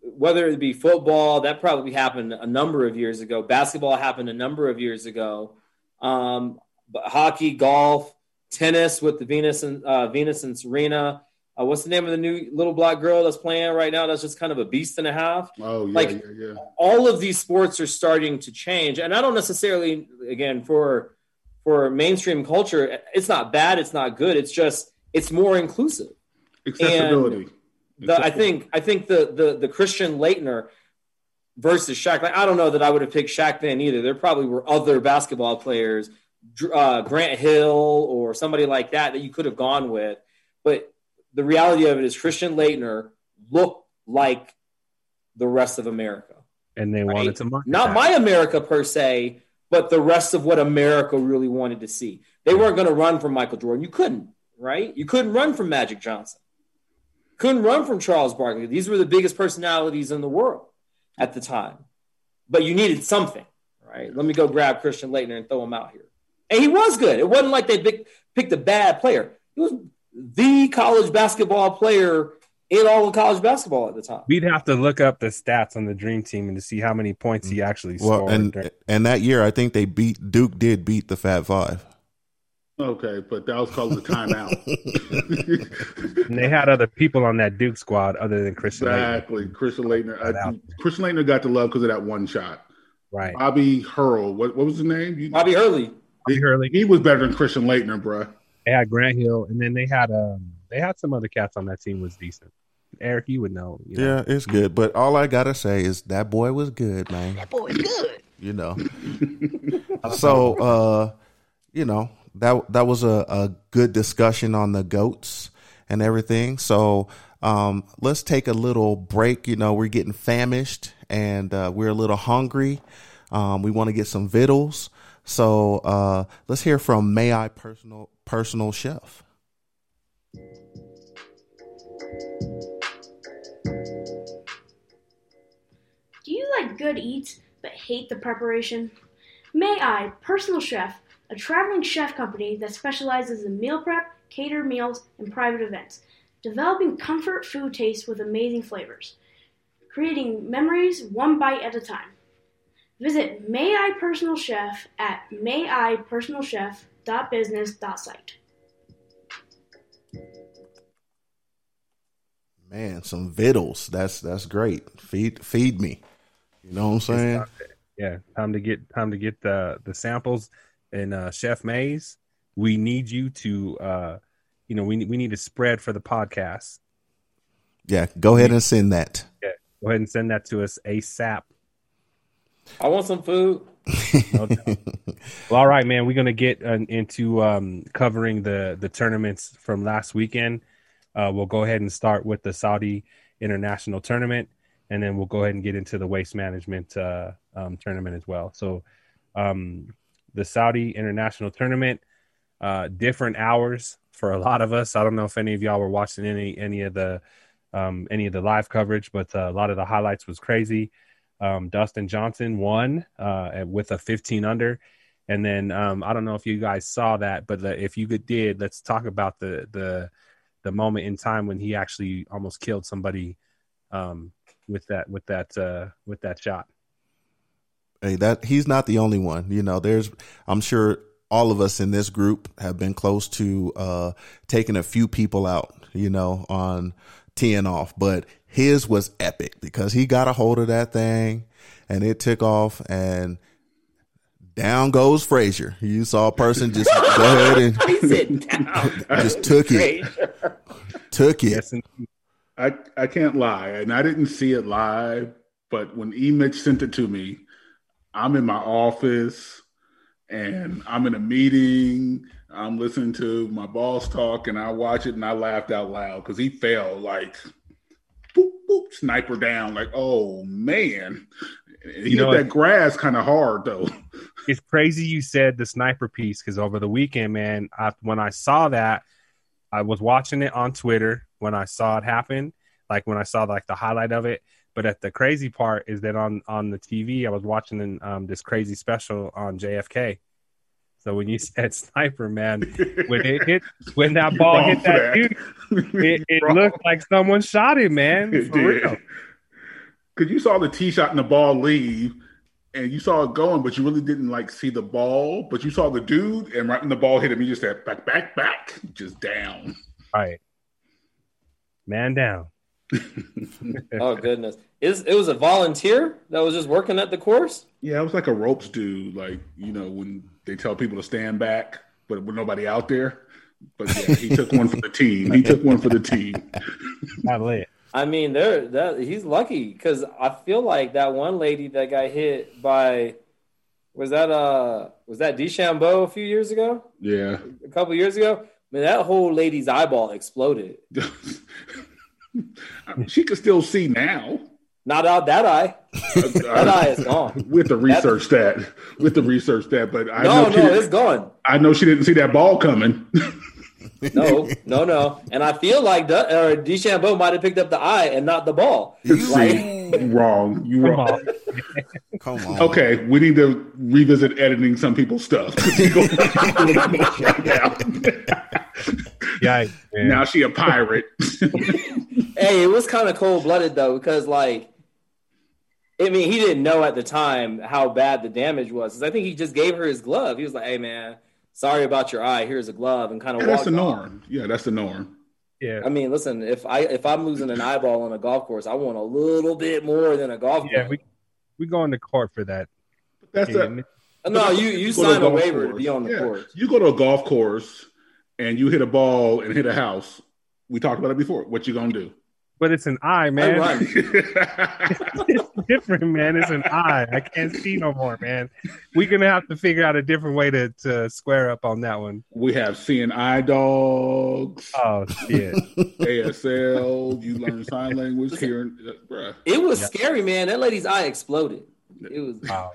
Whether it be football, that probably happened a number of years ago. Basketball happened a number of years ago. Um, but hockey, golf, tennis with the Venus and uh, Venus and Serena. Uh, what's the name of the new little black girl that's playing right now? That's just kind of a beast and a half Oh yeah, Like- yeah, yeah. all of these sports are starting to change and i don't necessarily again for for mainstream culture it's not bad it's not good it's just it's more inclusive Accessibility. the, i think i think the the the christian laettner versus Shaq. Like, I don't know that I would have picked Shaq then either. There probably were other basketball players, uh, Grant Hill or somebody like that, that you could have gone with. But the reality of it is, Christian Laettner looked like the rest of America. and they Right? wanted to market Not that. my America per se, but the rest of what America really wanted to see. They weren't going to run from Michael Jordan. You couldn't, right? You couldn't run from Magic Johnson. Couldn't run from Charles Barkley. These were the biggest personalities in the world at the time. But you needed something, right? Let me go grab Christian Laettner and throw him out here. And he was good. It wasn't like they picked a bad player. He was the college basketball player in all of college basketball at the time. We'd have to look up the stats on the Dream Team and to see how many points he actually Well, scored. and during- and that year, I think they beat Duke. Did beat the Fab Five. Okay, but that was called the timeout. and they had other people on that Duke squad other than Christian. Laettner. exactly. Christian Laettner. Cut I. Christian Laettner got the love because of that one shot. Right. Bobby Hurl. What, what was his name? You, Bobby Hurley. Bobby Hurley. he was better than Christian Laettner, bruh. They had Grant Hill, and then they had um they had some other cats on that team was decent. Eric, you would know. You know. Yeah, it's good. But all I gotta say is that boy was good, man. That boy good. You know. so, uh, you know that that was a, a good discussion on the goats and everything. So, um, let's take a little break. You know, we're getting famished and uh, we're a little hungry. Um, we want to get some vittles. So, uh, let's hear from May I personal personal chef. Good eats but hate the preparation? May I, Personal Chef, a traveling chef company that specializes in meal prep, catered meals, and private events, developing comfort food tastes with amazing flavors, creating memories one bite at a time. Visit May I Personal Chef at mayipersonalchef.business.site. Man, some vittles. That's that's great. Feed feed me. You know what I'm saying? Yeah, time to get time to get the the samples and uh, Chef Mays. We need you to, uh, you know, we need- we need a spread for the podcast. Yeah, go ahead and send that. Yeah, go ahead and send that to us ASAP. I want some food. No doubt. well, all right, man. We're gonna get uh, into um, covering the the tournaments from last weekend. Uh, we'll go ahead and start with the Saudi International Tournament, and then we'll go ahead and get into the waste management uh, um, tournament as well. So, um, the Saudi International Tournament, uh, different hours for a lot of us. I don't know if any of y'all were watching any any of the um, any of the live coverage, but uh, a lot of the highlights was crazy. Um, Dustin Johnson won uh, with a 15 under. And then um, I don't know if you guys saw that, but if you did, let's talk about the the the moment in time when he actually almost killed somebody um, with that with that uh, with that shot. Hey, that he's not the only one. You know, there's I'm sure all of us in this group have been close to uh taking a few people out, you know, on teeing off, but his was epic because he got a hold of that thing and it took off and down goes Frazier. You saw a person just go ahead and He sit down. just took it, took it. Yes, and I I can't lie, and I didn't see it live, but when E Mitch sent it to me, I'm in my office and I'm in a meeting. I'm listening to my boss talk, and I watch it and I laughed out loud because he fell like boop boop sniper down. Like oh man, he You know hit that grass kind of hard though. it's crazy you said the sniper piece because over the weekend, man, I, when I saw that, I was watching it on Twitter when I saw it happen, like when I saw like the highlight of it. But at the crazy part is that on on the TV, I was watching um, this crazy special on JFK. So when you said sniper, man, when it hit, when that ball hit for that dude, it, it looked like someone shot him, man. It For real. did. Because you saw the tee shot and the ball leave, and you saw it going, but you really didn't like see the ball. But you saw the dude, and right when the ball hit him, he just said back, back, back, just down. Right, man down. Oh goodness, is it was a volunteer that was just working at the course? Yeah, it was like a ropes dude, like you know when they tell people to stand back, but with nobody out there. But yeah, he took one for the team. He took one for the team. Not lit. I mean, there that he's lucky because I feel like that one lady that got hit by was that uh was that DeChambeau a few years ago, Yeah, a couple years ago. Man, that whole lady's eyeball exploded. she could still see now. Not out that eye. Uh, that uh, eye is gone. With the research that, with the research that, but I No, know no, it's gone. I know she didn't see that ball coming. No, no, no. And I feel like Du- uh, DeChambeau might have picked up the eye and not the ball. See, wrong. You Come wrong. on. Come on. Okay, we need to revisit editing some people's stuff. Yeah, man. now she a pirate. Hey, it was kind of cold blooded though, because like, I mean, he didn't know at the time how bad the damage was. I think he just gave her his glove. He was like, "Hey, man, sorry about your eye. Here's a glove," and kind of that's walked the off. norm. Yeah, that's the norm. yeah, I mean, listen, if I if I'm losing an eyeball on a golf course, I want a little bit more than a golf yeah. ball. We we go into court for that. That's And a, uh, no, you you go to a sign a golf waiver to be on the Yeah. course. You go to a golf course and you hit a ball and hit a house. We talked about it before. What you gonna do? But it's an eye, man. run. it's different, man. It's an eye. I can't see no more, man. We're gonna have to figure out a different way to, to square up on that one. we have seeing eye dogs, Oh shit. ASL. You learn sign language here, uh, bruh. It was scary, man. That lady's eye exploded. It was. Wow.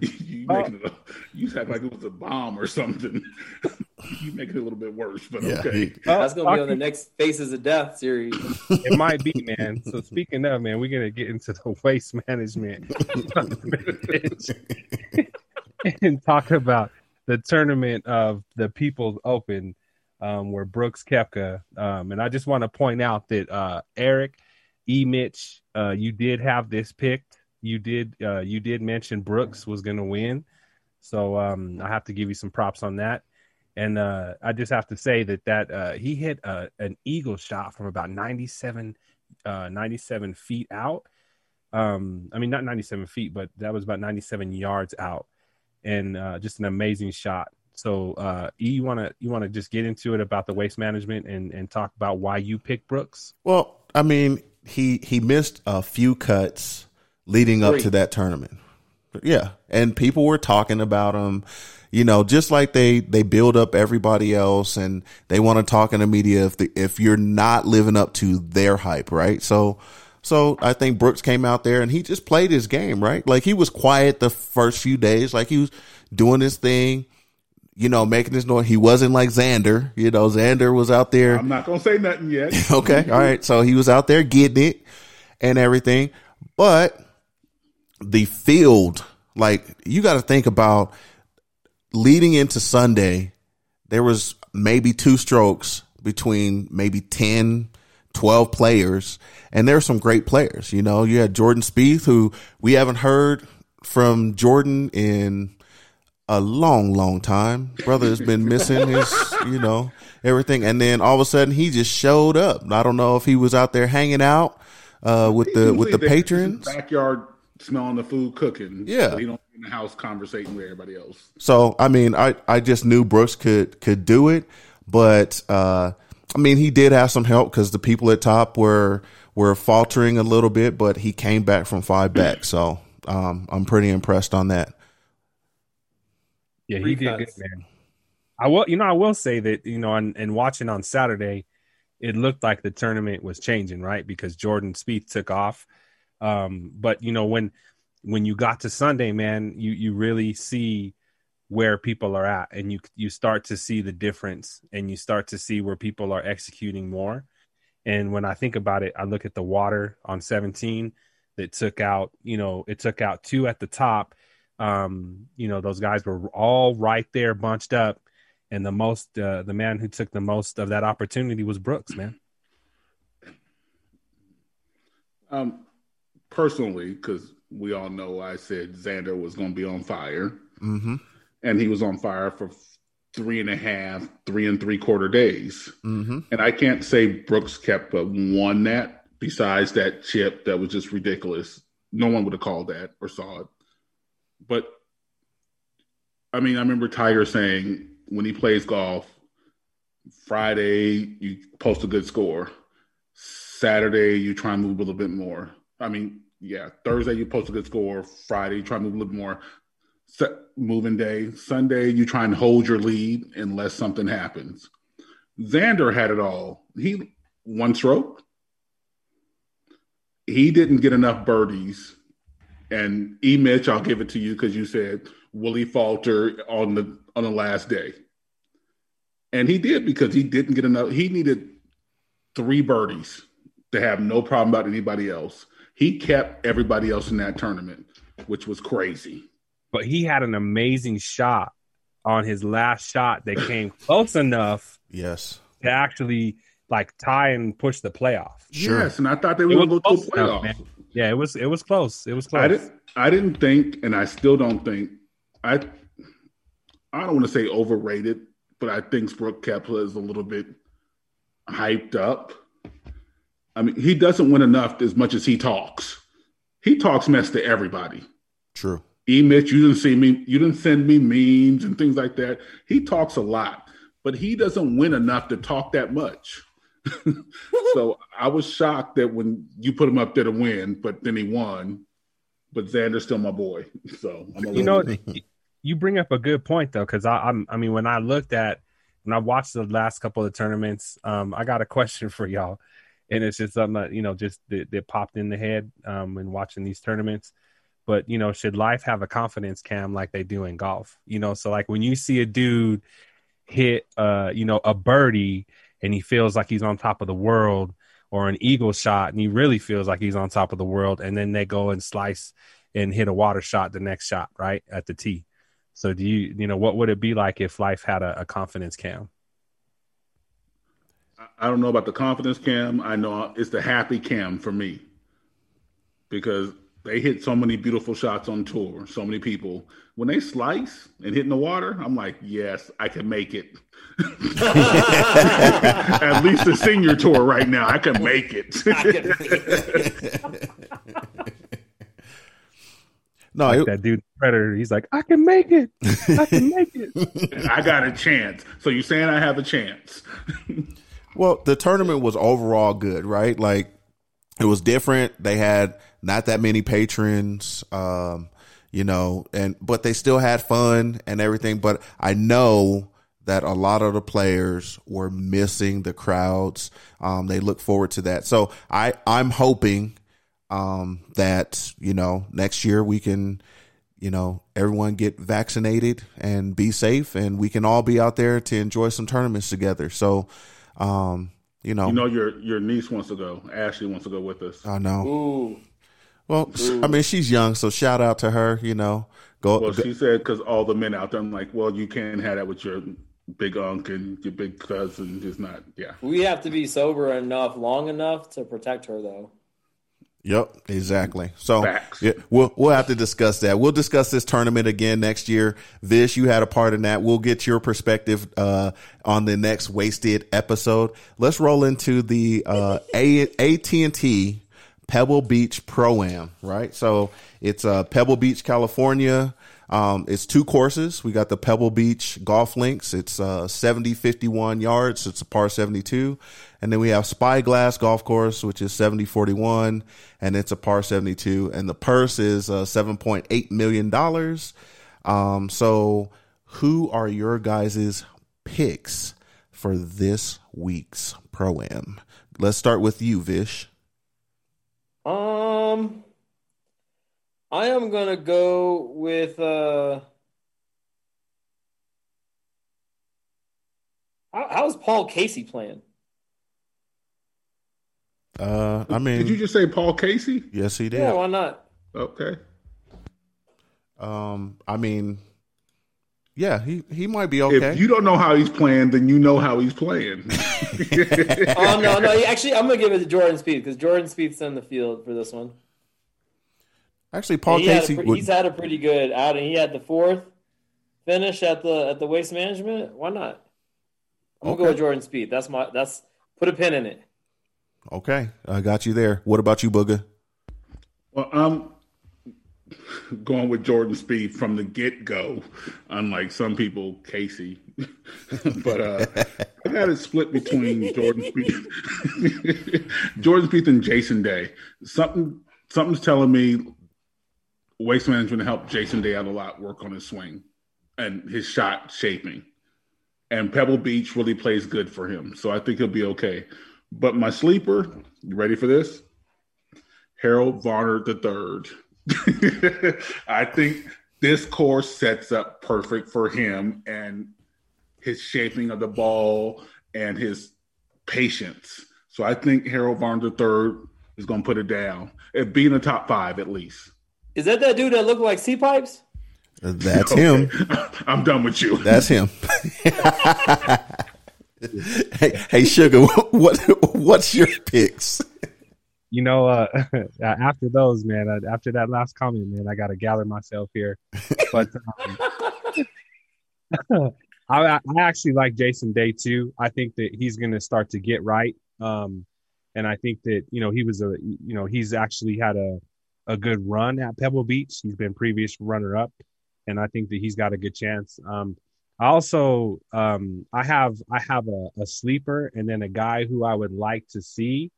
You Oh. making it a, you act like it was a bomb or something. you make it a little bit worse, but Yeah, okay. he- That's gonna be on the next Faces of Death series. It might be, man. So speaking of, man, we're gonna get into the waste management and talk about the tournament of the People's Open, um, where Brooks Koepka. Um, and I just want to point out that uh, Eric, E. Mitch, uh, you did have this picked. You did uh, you did mention Brooks was gonna win, so um, I have to give you some props on that. And uh, I just have to say that that uh, he hit uh, an eagle shot from about 97, uh, 97 feet out. Um, I mean, not 97 feet, but that was about 97 yards out, and uh, just an amazing shot. So, you want to you want to just get into it about the waste management and and talk about why you picked Brooks? Well, I mean, he he missed a few cuts leading up Three. to that tournament. Yeah, and people were talking about him. You know, just like they they build up everybody else, and they want to talk in the media if the, if you're not living up to their hype, right? So, so I think Brooks came out there and he just played his game, right? Like he was quiet the first few days, like he was doing his thing, you know, making his noise. He wasn't like Xander, you know. Xander was out there. I'm not gonna say nothing yet. Okay. All right. So he was out there getting it and everything. But the field, like you got to think about leading into Sunday, there was maybe two strokes between maybe 10, 12 players. And there are some great players. You know, you had Jordan Spieth, who we haven't heard from Jordan in a long, long time. Brother has been missing his, you know, everything. And then all of a sudden he just showed up. I don't know if he was out there hanging out uh, with the with the patrons. backyard smelling the food cooking. Yeah. but he don't be in the house conversating with everybody else. So I mean, I I just knew Brooks could could do it, but uh, I mean, he did have some help because the people at top were were faltering a little bit, but he came back from five back. So um, I'm pretty impressed on that. Yeah, he did good, man. I will, you know, I will say that you know, and, and watching on Saturday, it looked like the tournament was changing, right? Because Jordan Spieth took off, um, but you know, when when you got to Sunday, man, you you really see where people are at, and you you start to see the difference, and you start to see where people are executing more. And when I think about it, I look at the water on 17 that took out, you know, it took out two at the top. Um, you know, those guys were all right there bunched up. And the most, uh, the man who took the most of that opportunity was Brooks, man. Um, personally, because we all know I said Xander was going to be on fire, Mm-hmm. and he was on fire for three and a half, three and three quarter days. Mm-hmm. And I can't say Brooks kept uh, won that. Besides that chip, that was just ridiculous. No one would have called that or saw it. But I mean, I remember Tiger saying when he plays golf, Friday you post a good score. Saturday you try and move a little bit more. I mean, yeah, Thursday you post a good score. Friday you try and move a little more. Moving day. Sunday you try and hold your lead unless something happens. Xander had it all. He one stroke, he didn't get enough birdies. And E Mitch, I'll give it to you because you said will he falter on the on the last day? And he did because he didn't get enough. He needed three birdies to have no problem about anybody else. He kept everybody else in that tournament, which was crazy. But he had an amazing shot on his last shot that came close enough Yes. to actually like tie and push the playoff. Sure. Yes, and I thought they It were going to go to close a enough, playoff. Yeah, it was it was close. It was close. I didn't. I didn't think, and I still don't think. I. I don't want to say overrated, but I think Brooke Kepler is a little bit hyped up. I mean, he doesn't win enough as much as he talks. He talks mess to everybody. True. E Mitch, you didn't see me. You didn't send me memes and things like that. He talks a lot, but he doesn't win enough to talk that much. so I was shocked that when you put him up there to win, but then he won. But Xander's still my boy. So I'm a you know, little- you bring up a good point though, because I'm I mean, when I looked at when I watched the last couple of tournaments, um, I got a question for y'all, and it's just something that you know just that, that popped in the head um, when watching these tournaments. But you know, should life have a confidence cam like they do in golf? You know, so like when you see a dude hit, uh, you know, a birdie and he feels like he's on top of the world, or an eagle shot and he really feels like he's on top of the world, and then they go and slice and hit a water shot the next shot right at the tee. So do you you know what would it be like if life had a, a confidence cam? I don't know about the confidence cam. I know it's the happy cam for me because they hit so many beautiful shots on tour. So many people when they slice and hit in the water, I'm like, yes, I can make it. At least the senior tour right now, I can make it. No, Like it- that dude Predator, he's like, I can make it. I can make it. I got a chance. So you saying I have a chance? Well, the tournament was overall good, right? Like it was different. They had not that many patrons, um, you know, and but they still had fun and everything. But I know that a lot of the players were missing the crowds. Um, they look forward to that. So I I'm hoping um, that you know next year we can you know everyone get vaccinated and be safe and we can all be out there to enjoy some tournaments together so um you know, You know your your niece wants to go. Ashley wants to go with us. i know Ooh. well i mean she's young so shout out to her you know go, Well, go- she said because all the men out there. I'm like, well, you can't have that with your big unc and your big cousin. It's not. Yeah. We have to be sober enough, long enough to protect her, though. Yep, exactly. So Facts. yeah, we'll we'll have to discuss that. We'll discuss this tournament again next year. Vish, you had a part in that. We'll get your perspective uh, on the next wasted episode. Let's roll into the uh, A AT and T Pebble Beach Pro Am. Right, so it's uh, Pebble Beach, California. Um, it's two courses. We got the Pebble Beach Golf Links. It's uh, 70, 51 yards. It's a par 72. And then we have Spyglass Golf Course, which is 70, 41, and it's a par 72. And the purse is uh, $7.8 million. Um, so who are your guys' picks for this week's Pro Am? Let's start with you, Vish. Um, I am gonna go with uh. How, how's Paul Casey playing? Uh, I mean, Did you just say Paul Casey? yes, he did. Yeah, why not? Okay. Um, I mean, yeah, he he might be okay. If you don't know how he's playing, then you know how he's playing. Oh no, no. Actually, I'm gonna give it to Jordan Spieth because Jordan Spieth's in the field for this one. Actually, Paul he had a Casey pre- would. he's had a pretty good outing. He had the fourth finish at the at the waste management. Why not? I'm gonna go with Jordan Spieth. That's my that's put a pin in it. Okay, I got you there. What about you, Booga? well, I'm going with Jordan Spieth from the get go, unlike some people, Casey. but uh, I got it split between Jordan Spieth, Jordan Spieth and Jason Day. Something something's telling me Waste Management helped Jason Day out a lot, work on his swing and his shot shaping. And Pebble Beach really plays good for him, so I think he'll be okay. But my sleeper, you ready for this? Harold Varner III. I think this course sets up perfect for him and his shaping of the ball and his patience. So I think Harold Varner III is going to put it down. It be in the top five at least. Is that that dude that looked like sea pipes? That's him. I'm done with you. That's him. hey, hey, sugar. What what's your picks? You know, uh, after those, man, uh, after that last comment, man, I got to gather myself here. But um, I, I actually like Jason Day too. I think that he's going to start to get right. Um, and I think that you know he was a you know he's actually had a a good run at Pebble Beach. He's been previous runner up, and I think that he's got a good chance. Um, I also um, I have I have a, a sleeper and then a guy who I would like to see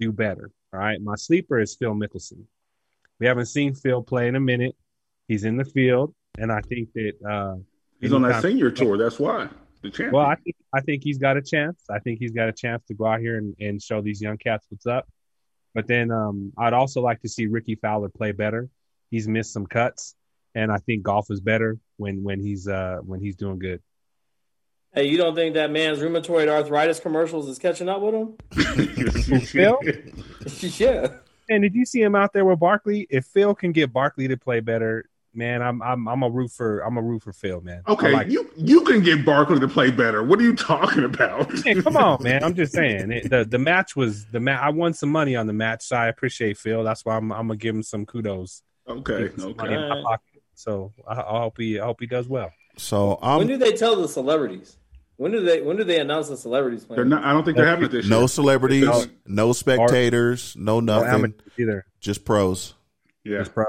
do better. All right, my sleeper is Phil Mickelson. We haven't seen Phil play in a minute. He's in the field, and I think that uh, he's on that senior tour. That's why. Well, I think I think he's got a chance. I think he's got a chance to go out here and, and show these young cats what's up. But then um, I'd also like to see Rickie Fowler play better. He's missed some cuts, and I think golf is better when when he's uh, when he's doing good. Hey, you don't think that man's rheumatoid arthritis commercials is catching up with him? Phil? yeah. And did you see him out there with Barkley? If Phil can get Barkley to play better, man, I'm I'm I'm a root for I'm a root for Phil, man. Okay, like you you can get Barkley to play better. What are you talking about? hey, come on, man. I'm just saying it, the the match was the match. I won some money on the match, so I appreciate Phil. That's why I'm I'm gonna give him some kudos. Okay, okay. So I, I, hope he I hope he does well. So um, when do they tell the celebrities? When do they when do they announce the celebrities playing? Not, I don't think they're having it this no year. Celebrities, no, no spectators, no nothing. either. Just pros. Yeah. Just pros.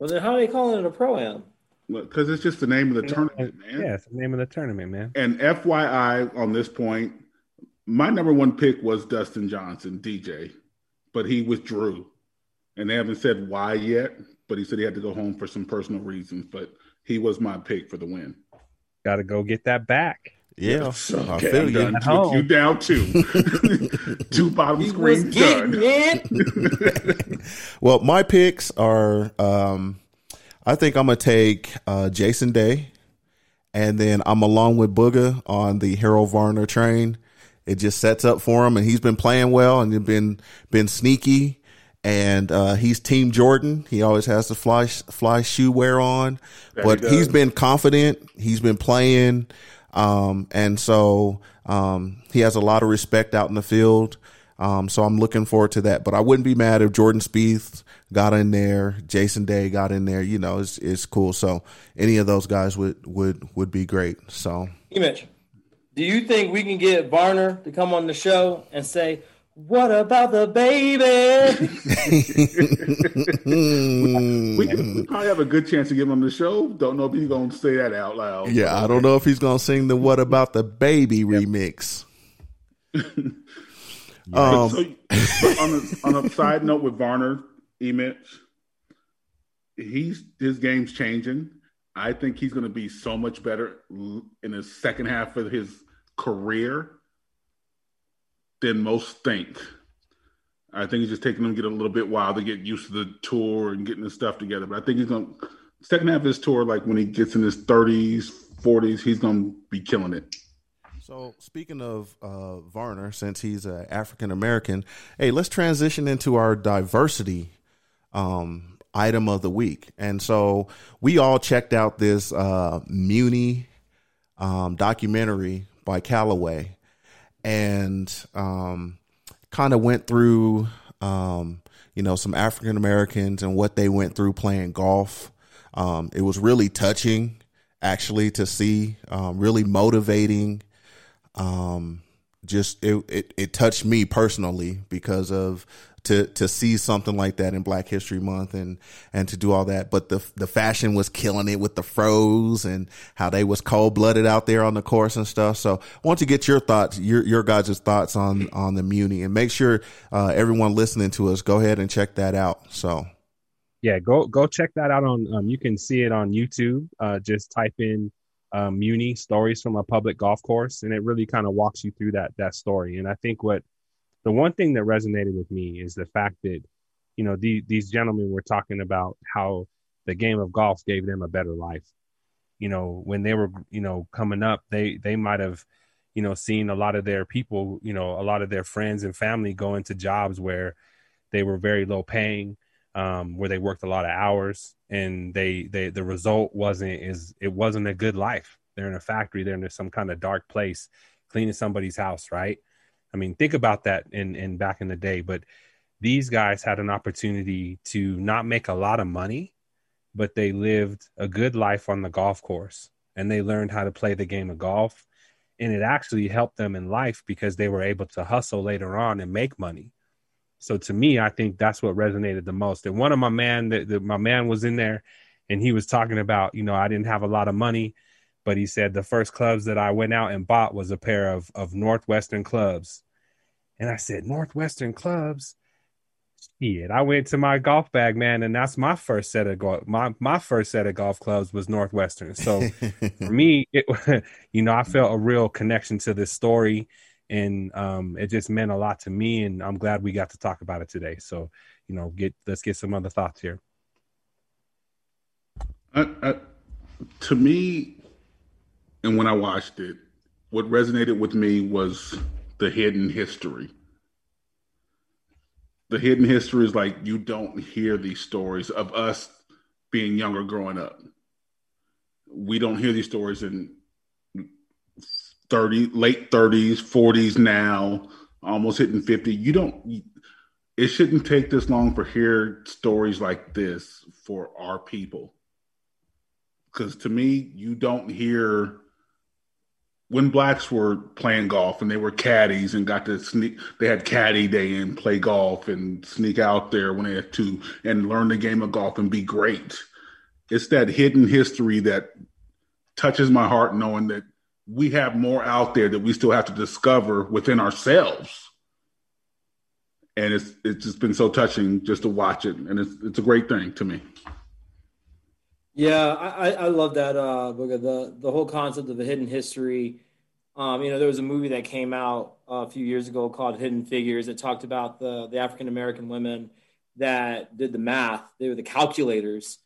Well, then how are they calling it a pro am? Because it's just the name of the tournament, man. Yeah, it's the name of the tournament, man. And FYI, on this point, my number one pick was Dustin Johnson, DJ, but he withdrew, and they haven't said why yet. But he said he had to go home for some personal reasons. But he was my pick for the win. Got to go get that back. Yeah, okay, I feel you. Took you down two, two bottom screens done. well, my picks are. Um, I think I'm gonna take uh, Jason Day, and then I'm along with Booger on the Harold Varner train. It just sets up for him, and he's been playing well and been been sneaky. And uh, he's Team Jordan. He always has the fly fly shoe wear on, that but he he's been confident. He's been playing. Um, and so um, he has a lot of respect out in the field. Um, so I'm looking forward to that. But I wouldn't be mad if Jordan Spieth got in there, Jason Day got in there. You know, it's it's cool. So any of those guys would would would be great. So, Mitch, do you think we can get Varner to come on the show and say, what about the baby? we, we, probably have a good chance to get him on the show. Don't know if he's going to say that out loud. Yeah, I don't know if he's going to sing the "What About the Baby" yep. remix. um, so, on, a, on a side note with Varner, Emich, he's his game's changing. I think he's going to be so much better in the second half of his career than most think. I think he's just taking them get a little bit while to get used to the tour and getting the stuff together. But I think he's going to second half of his tour, like when he gets in his 30s, 40s, he's going to be killing it. So speaking of uh, Varner, since he's an African American, hey, let's transition into our diversity um, item of the week. And so we all checked out this uh, Muni um, documentary by Callaway and um, kind of went through, um, you know, some African Americans and what they went through playing golf. Um, it was really touching, actually, to see, um, really motivating. Um, just it, it, it touched me personally because of to to see something like that in Black History Month and and to do all that. But the the fashion was killing it with the froze and how they was cold blooded out there on the course and stuff. So I want to get your thoughts, your your guys' thoughts on on the Muni, and make sure uh, everyone listening to us go ahead and check that out. So. Yeah, go go check that out on. Um, you can see it on YouTube. Uh, just type in um, Muni stories from a public golf course, and it really kind of walks you through that that story. And I think what the one thing that resonated with me is the fact that you know, the, these gentlemen were talking about how the game of golf gave them a better life. You know, when they were, you know, coming up, they they might have, you know, seen a lot of their people, you know, a lot of their friends and family go into jobs where they were very low paying, um, where they worked a lot of hours, and they they the result wasn't is it wasn't a good life. They're in a factory, they're in some kind of dark place, cleaning somebody's house, right? I mean, think about that in in back in the day, but these guys had an opportunity to not make a lot of money but they lived a good life on the golf course and they learned how to play the game of golf. And it actually helped them in life because they were able to hustle later on and make money. So to me, I think that's what resonated the most. And one of my man, that my man was in there, and he was talking about, you know, I didn't have a lot of money, but he said the first clubs that I went out and bought was a pair of of Northwestern clubs, and I said Northwestern clubs. Shit, I went to my golf bag, man, and that's my first set of golf. My my first set of golf clubs was Northwestern. So for me, it you know I felt a real connection to this story, and um, it just meant a lot to me. And I'm glad we got to talk about it today. So you know, get let's get some other thoughts here. Uh, uh, to me, and when I watched it, what resonated with me was the hidden history the hidden history is like you don't hear these stories of us being younger growing up. We don't hear these stories in 30 late 30s, 40s now, almost hitting 50. You don't it shouldn't take this long for hear stories like this for our people. Cuz to me, you don't hear when blacks were playing golf and they were caddies and got to sneak, they had caddy day and play golf and sneak out there when they had to and learn the game of golf and be great. It's that hidden history that touches my heart knowing that we have more out there that we still have to discover within ourselves. And it's it's just been so touching just to watch it, and it's it's a great thing to me. Yeah, I, I love that uh, book. the the whole concept of the hidden history. Um, you know, there was a movie that came out a few years ago called Hidden Figures. It talked about the the African American women that did the math. They were the calculators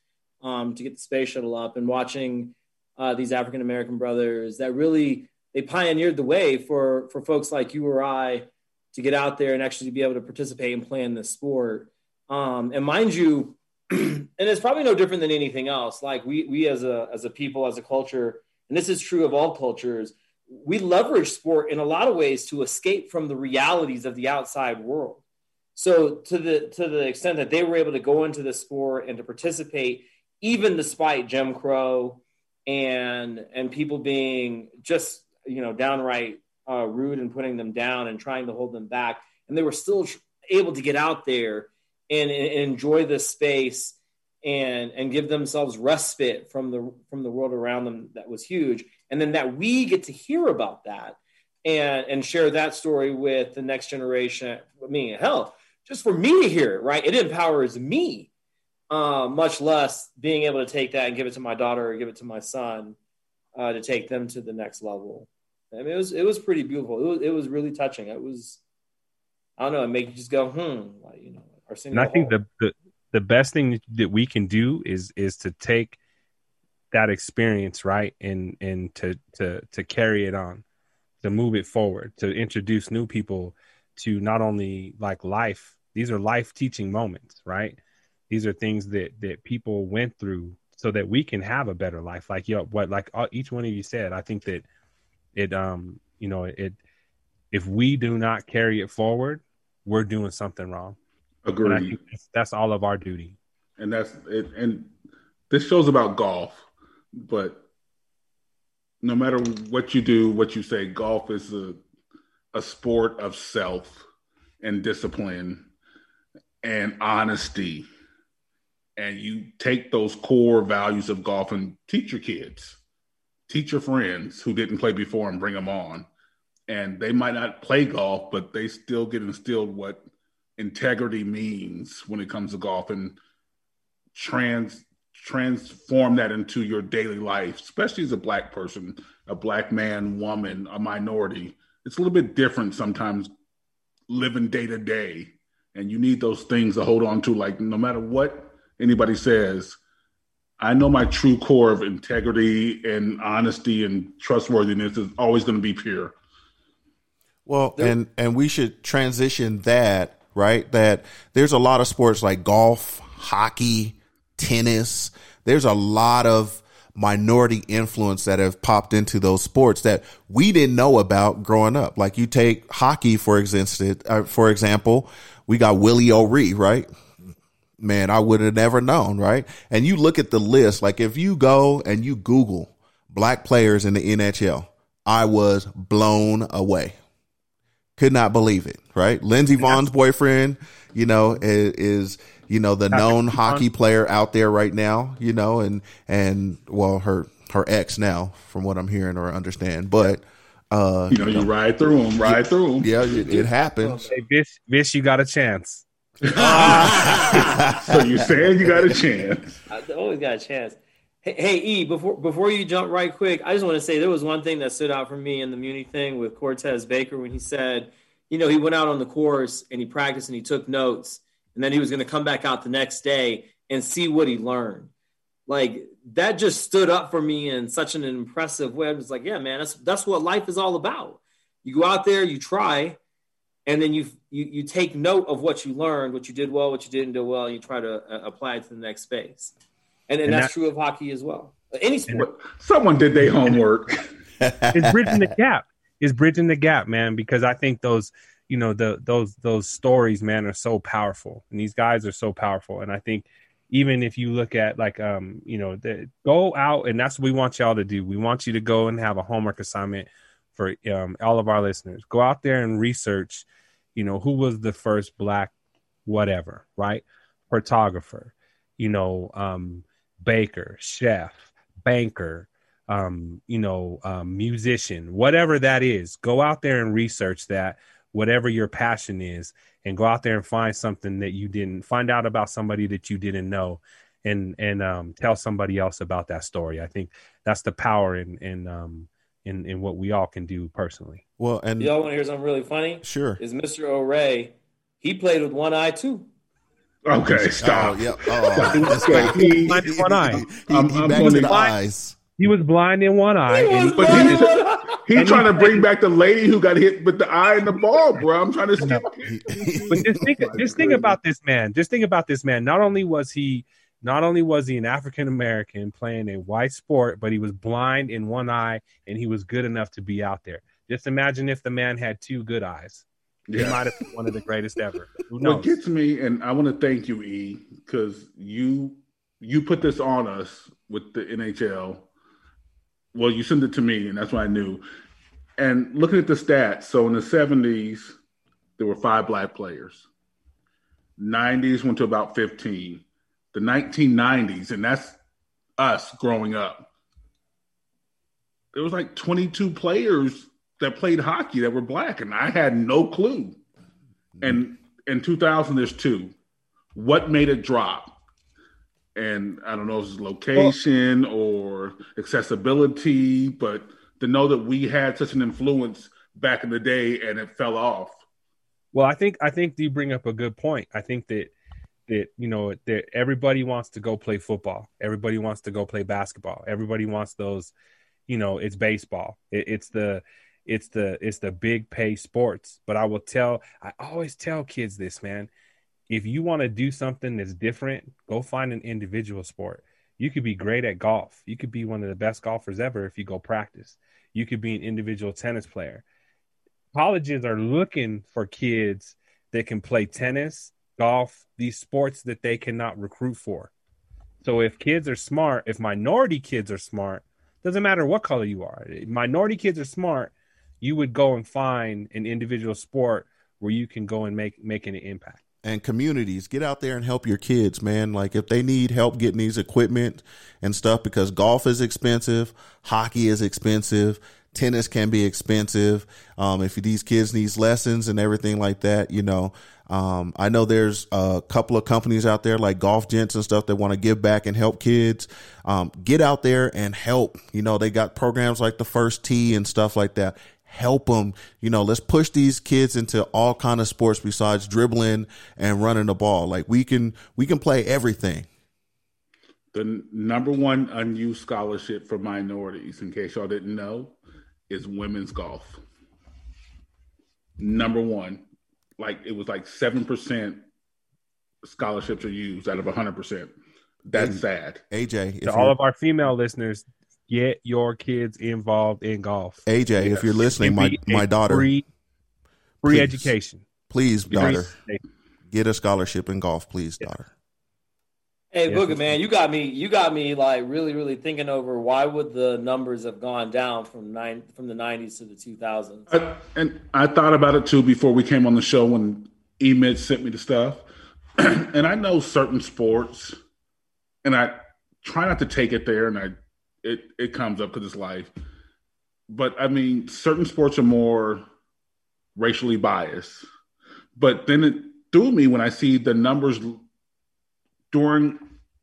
um, to get the space shuttle up, and watching uh, these African American brothers that really they pioneered the way for for folks like you or I to get out there and actually be able to participate and play in this sport. Um, and mind you, and it's probably no different than anything else. Like we we as a as a people as a culture, and this is true of all cultures, we leverage sport in a lot of ways to escape from the realities of the outside world. So to the to the extent that they were able to go into the sport and to participate, even despite Jim Crow and and people being just you know downright uh, rude and putting them down and trying to hold them back, and they were still able to get out there and, and enjoy the space and and give themselves respite from the from the world around them that was huge. And then that we get to hear about that and and share that story with the next generation i mean hell just for me to hear it right? It empowers me uh, much less being able to take that and give it to my daughter or give it to my son uh, to take them to the next level. I mean it was it was pretty beautiful. It was, it was really touching. It was i don't know it made you just go hmm like you know and I think the, the the best thing that we can do is is to take that experience right and and to to to carry it on to move it forward to introduce new people to not only like life these are life teaching moments right? These are things that that people went through so that we can have a better life. Like yo what like all, each one of you said i think that it um you know it if we do not carry it forward we're doing something wrong Agreed. That's, that's, all of our duty. And that's it. And this show's about golf, but no matter what you do, what you say, golf is a a sport of self and discipline and honesty. And you take those core values of golf and teach your kids, teach your friends who didn't play before and bring them on. And they might not play golf, but they still get instilled what integrity means when it comes to golf and trans transform that into your daily life, especially as a black person, a black man, woman, a minority. It's a little bit different sometimes living day to day and you need those things to hold on to. Like no matter what anybody says, I know my true core of integrity and honesty and trustworthiness is always going to be pure. Well, and and we should transition that right. That there's a lot of sports like golf, hockey, tennis. There's a lot of minority influence that have popped into those sports that we didn't know about growing up. Like you take hockey for example, uh, for example, we got Willie O'Ree, right? Man, I would have never known, right? And you look at the list, like if you go and you Google black players in the NHL, I was blown away could not believe it, right? Lindsey Vonn's boyfriend, you know, is, is you know the known hockey player out there right now, you know, and and well, her her ex now, from what I'm hearing or understand, but. Uh, you know, you ride through them, ride through them. Yeah, it, it happens. Hey, Vish, Vish, you got a chance. so you saying you got a chance? I always got a chance. Hey, hey, E, before before you jump right quick, I just want to say there was one thing that stood out for me in the Muni thing with Cortez Baker when he said, you know, he went out on the course and he practiced and he took notes, and then he was going to come back out the next day and see what he learned. Like that just stood up for me in such an impressive way. I was like, yeah, man, that's that's what life is all about. You go out there, you try, and then you you you take note of what you learned, what you did well, what you didn't do well, and you try to uh, apply it to the next space and, and, and that's that, true of hockey as well. Any sport. Someone did their homework. it's bridging the gap. It's bridging the gap, man. Because I think those, you know, the those those stories, man, are so powerful, and these guys are so powerful. And I think even if you look at like, um, you know, the, go out, and that's what we want y'all to do. We want you to go and have a homework assignment for um, all of our listeners. Go out there and research. You know, who was the first black, whatever, right? Photographer. You know, um, baker, chef, banker, um, you know, um, musician, whatever that is, go out there and research that, whatever your passion is, and go out there and find something that you didn't find out about somebody that you didn't know, and and um, tell somebody else about that story. I think that's the power in in um, in in what we all can do personally. Well, and y'all want to hear something really funny? Sure. Is Mr. O'Ree? He played with one eye too. Okay, stop. Oh, yep. Oh, he, blind in one eye. He, I'm, he I'm back to the eyes. He was blind in one eye. He but he's, he's trying to bring back the lady who got hit with the eye and the ball, bro. I'm trying to skip. but just think, just think about this man. Just think about this man. Not only was he, not only was he an African American playing a white sport, but he was blind in one eye and he was good enough to be out there. Just imagine if the man had two good eyes. Yeah. He might have been one of the greatest ever. Who knows? What gets me, and I want to thank you, E, because you you put this on us with the NHL. Well, you sent it to me, and that's what I knew. And looking at the stats, so in the seventies, there were five black players. Nineties went to about fifteen. The nineteen nineties, and that's us growing up. There was like twenty two players that played hockey that were black, and I had no clue. And in 2000, there's two. What made it drop? And I don't know if it's location well, or accessibility, but to know that we had such an influence back in the day and it fell off. Well, I think I think you bring up a good point. I think that that you know that everybody wants to go play football. Everybody wants to go play basketball. Everybody wants those, you know, it's baseball. It, it's the it's the it's the big pay sports. But I will tell I always tell kids this, man. If you want to do something that's different, go find an individual sport. You could be great at golf. You could be one of the best golfers ever if you go practice. You could be an individual tennis player. Colleges are looking for kids that can play tennis, golf, these sports that they cannot recruit for. So if kids are smart, if minority kids are smart, doesn't matter what color you are. Minority kids are smart you would go and find an individual sport where you can go and make make an impact and communities get out there and help your kids man like if they need help getting these equipment and stuff because golf is expensive hockey is expensive tennis can be expensive um, if these kids needs lessons and everything like that you know um, I know there's a couple of companies out there like Golf Gents and stuff that want to give back and help kids. Um, get out there and help. You know, they got programs like the First Tee and stuff like that help them. You know, let's push these kids into all kind of sports besides dribbling and running the ball. Like we can, we can play everything. The number one unused scholarship for minorities, in case y'all didn't know, is women's golf. Number one, like it was like seven percent scholarships are used out of hundred percent. That's sad. AJ, To all of our female listeners, get your kids involved in golf. AJ, if you're listening, my my daughter, free, free Please. education. please, daughter, education. get a scholarship in golf, please, daughter. Hey, Yes, Booger man, you got me. You got me like really, really thinking over why would the numbers have gone down from nine from the '90s to the 2000s. I, and I thought about it too before we came on the show when Emid sent me the stuff. and I know certain sports, and I try not to take it there, and I it it comes up because it's life. But I mean, certain sports are more racially biased. But then it threw me when I see the numbers during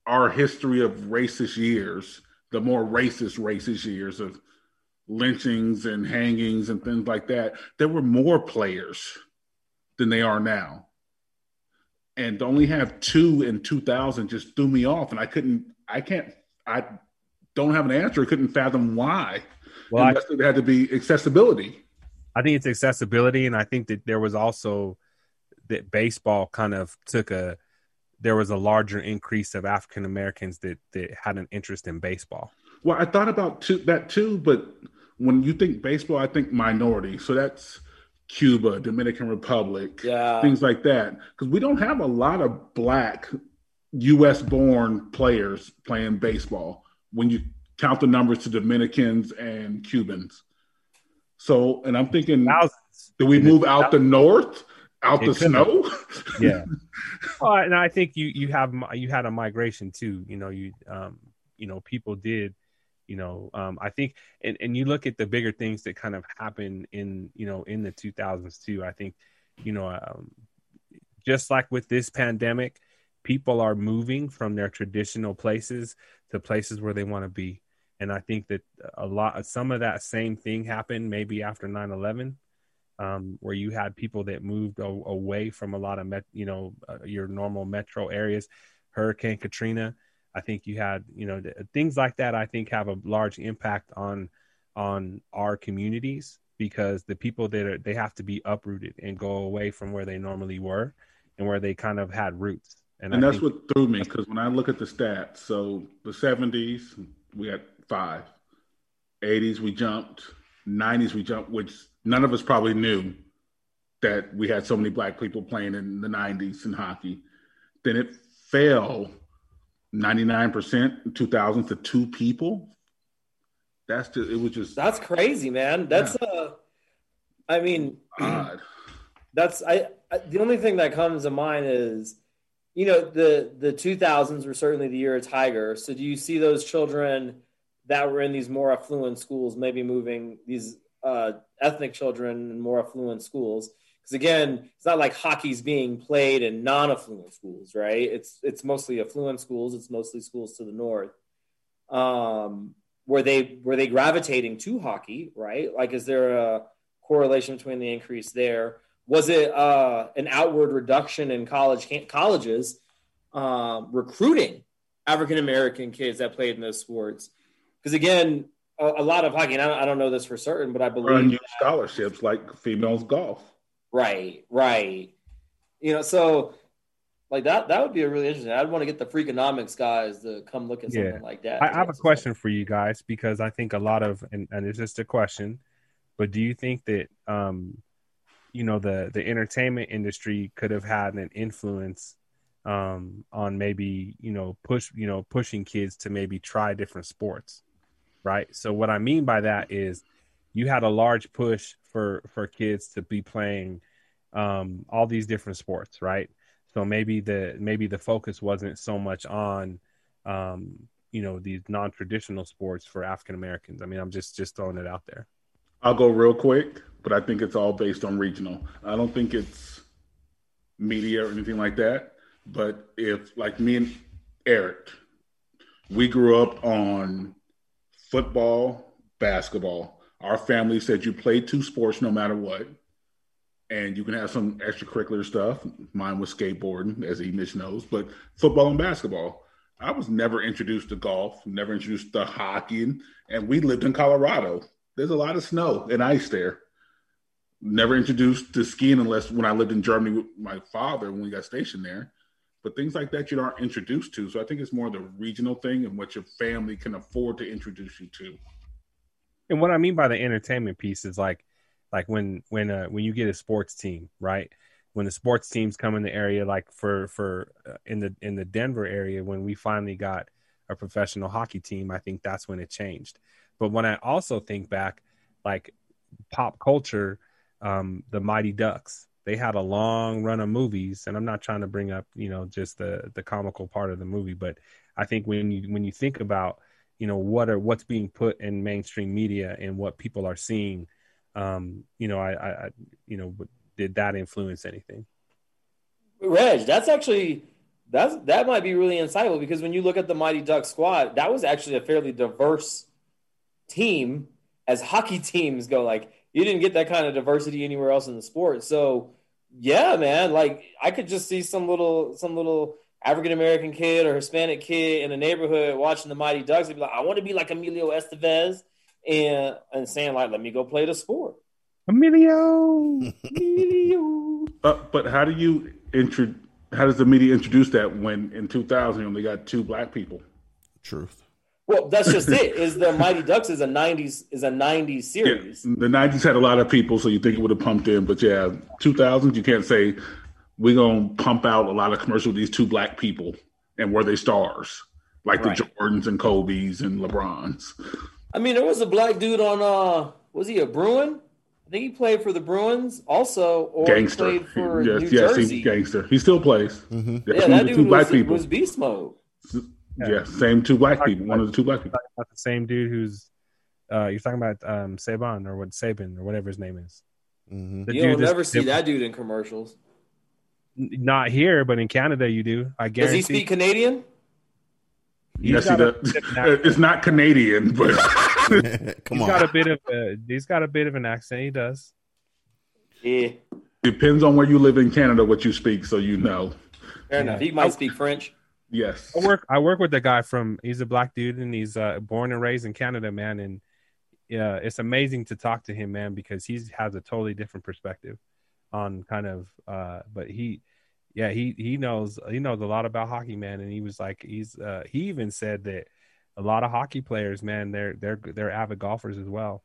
our history of racist years, the more racist racist years of lynchings and hangings and things like that, there were more players than they are now. And to only have two in 2000 just threw me off. And I couldn't, I can't, I don't have an answer. Couldn't fathom why. Well, I, it had to be accessibility. I think it's accessibility, and I think that there was also that baseball kind of took a there was a larger increase of African Americans that that had an interest in baseball. Well, I thought about two, that too, but when you think baseball, I think minority. So that's Cuba, Dominican Republic, Yeah. things like that. Because we don't have a lot of black U.S. born players playing baseball when you count the numbers to Dominicans and Cubans. So, and I'm thinking, Thousands. do we move out the north, out It the snow? yeah. Well, and I think you you have you had a migration too. You know, you um you know people did. You know, um, I think, and, and you look at the bigger things that kind of happen in, you know, in the 2000s too. I think, you know, um, just like with this pandemic, people are moving from their traditional places to places where they want to be. And I think that a lot, some of that same thing happened maybe after 9 11 um, where you had people that moved a- away from a lot of met, you know uh, your normal metro areas. Hurricane Katrina, I think you had you know th- things like that. I think have a large impact on on our communities because the people that are they have to be uprooted and go away from where they normally were and where they kind of had roots. And I that's think- what threw me because when I look at the stats, so the 70s, we had five. 80s, we jumped. 90s, we jumped, which none of us probably knew that we had so many black people playing in the 90s in hockey. Then it fell 99% in 2000 to two people. That's just, it was just That's crazy, man. That's uh I mean, odd. that's I, I the only thing that comes to mind is you know the the 2000s were certainly the year of tiger. So do you see those children that were in these more affluent schools maybe moving these uh, ethnic children in more affluent schools? Because again it's not like hockey's being played in non-affluent schools right? It's it's mostly affluent schools. It's mostly schools to the north. Um were they were they gravitating to hockey right? Like is there a correlation between the increase there was it uh, an outward reduction in college colleges um, recruiting African American kids that played in those sports? Because again, a, a, lot of hockey, and I don't, I don't know this for certain, but I believe unused scholarships like females golf. right, right. You know, so like that that would be a really interesting. I'd want to get the freakonomics guys to come look at something Yeah. like that. I, I have a question for you guys because I think a lot of, and, and it's just a question, but do you think that, um, you know, the the entertainment industry could have had an influence um, on maybe you know push you know pushing kids to maybe try different sports, right? So what I mean by that is you had a large push for for kids to be playing um, all these different sports, right? So maybe the maybe the focus wasn't so much on um, you know these non-traditional sports for African Americans. I mean, I'm just just throwing it out there. I'll go real quick, but I think it's all based on regional. I don't think it's media or anything like that. But if, like me and Eric, we grew up on football, basketball. Our family said you play two sports no matter what, and you can have some extracurricular stuff. Mine was skateboarding, as Emish knows, but football and basketball. I was never introduced to golf, never introduced to hockey, and we lived in Colorado. There's a lot of snow and ice there. Never introduced to skiing unless when I lived in Germany with my father when we got stationed there. But things like that you aren't introduced to. So I think it's more the regional thing and what your family can afford to introduce you to. And what I mean by the entertainment piece is like, like when when uh, when you get a sports team, right? When the sports teams come in the area, like for for uh, in the in the Denver area, when we finally got a professional hockey team, I think that's when it changed. But when I also think back, like pop culture, um, the Mighty Ducks, they had a long run of movies, and I'm not trying to bring up, you know, just the the comical part of the movie, but I think when you when you think about, you know, what are what's being put in mainstream media and what people are seeing, um, you know, I, I, you know, did that influence anything? Reg, that's actually that's that might be really insightful because when you look at the Mighty Duck squad, that was actually a fairly diverse team as hockey teams go. Like you didn't get that kind of diversity anywhere else in the sport. So yeah, man, like I could just see some little some little African American kid or Hispanic kid in the neighborhood watching the Mighty Ducks and be like, I want to be like Emilio Estevez and and saying like, let me go play the sport. Emilio. Emilio. Uh, but how do you intro? How does the media introduce that when in 2000 you only got two black people? Truth. Well, that's just it. Is the Mighty Ducks is a '90s is a '90s series? Yeah, the '90s had a lot of people, so you think it would have pumped in, but yeah, 2000s you can't say we're gonna pump out a lot of commercials with these two black people and were they stars like right. the Jordans and Kobe's and LeBrons? I mean, there was a black dude on. uh Was he a Bruin? I think he played for the Bruins also, or gangster. played for yes, New yes, Jersey. He's gangster. He still plays. Mm-hmm. Yeah, that dude was, was beast mode. Yeah. yeah, same two black people. One of the two black people. About the same dude who's uh, you're talking about um, Subban or what Subban or whatever his name is. Mm-hmm. The You'll never is- see that dude in commercials. Not here, but in Canada you do. I Does he speak Canadian? He's yes, he does. bit of an accent. It's not Canadian, but Come He's on. got a bit of a, he's got a bit of an accent. He does. Yeah, depends on where you live in Canada what you speak, so you know. fair enough. He might speak French. Yes. I work I work with a guy from he's a black dude and he's uh, born and raised in Canada, man. And yeah, it's amazing to talk to him, man, because he has a totally different perspective on kind of. Uh, but he, yeah, he he knows he knows a lot about hockey, man. And he was like, he's uh, he even said that a lot of hockey players, man, they're they're they're avid golfers as well.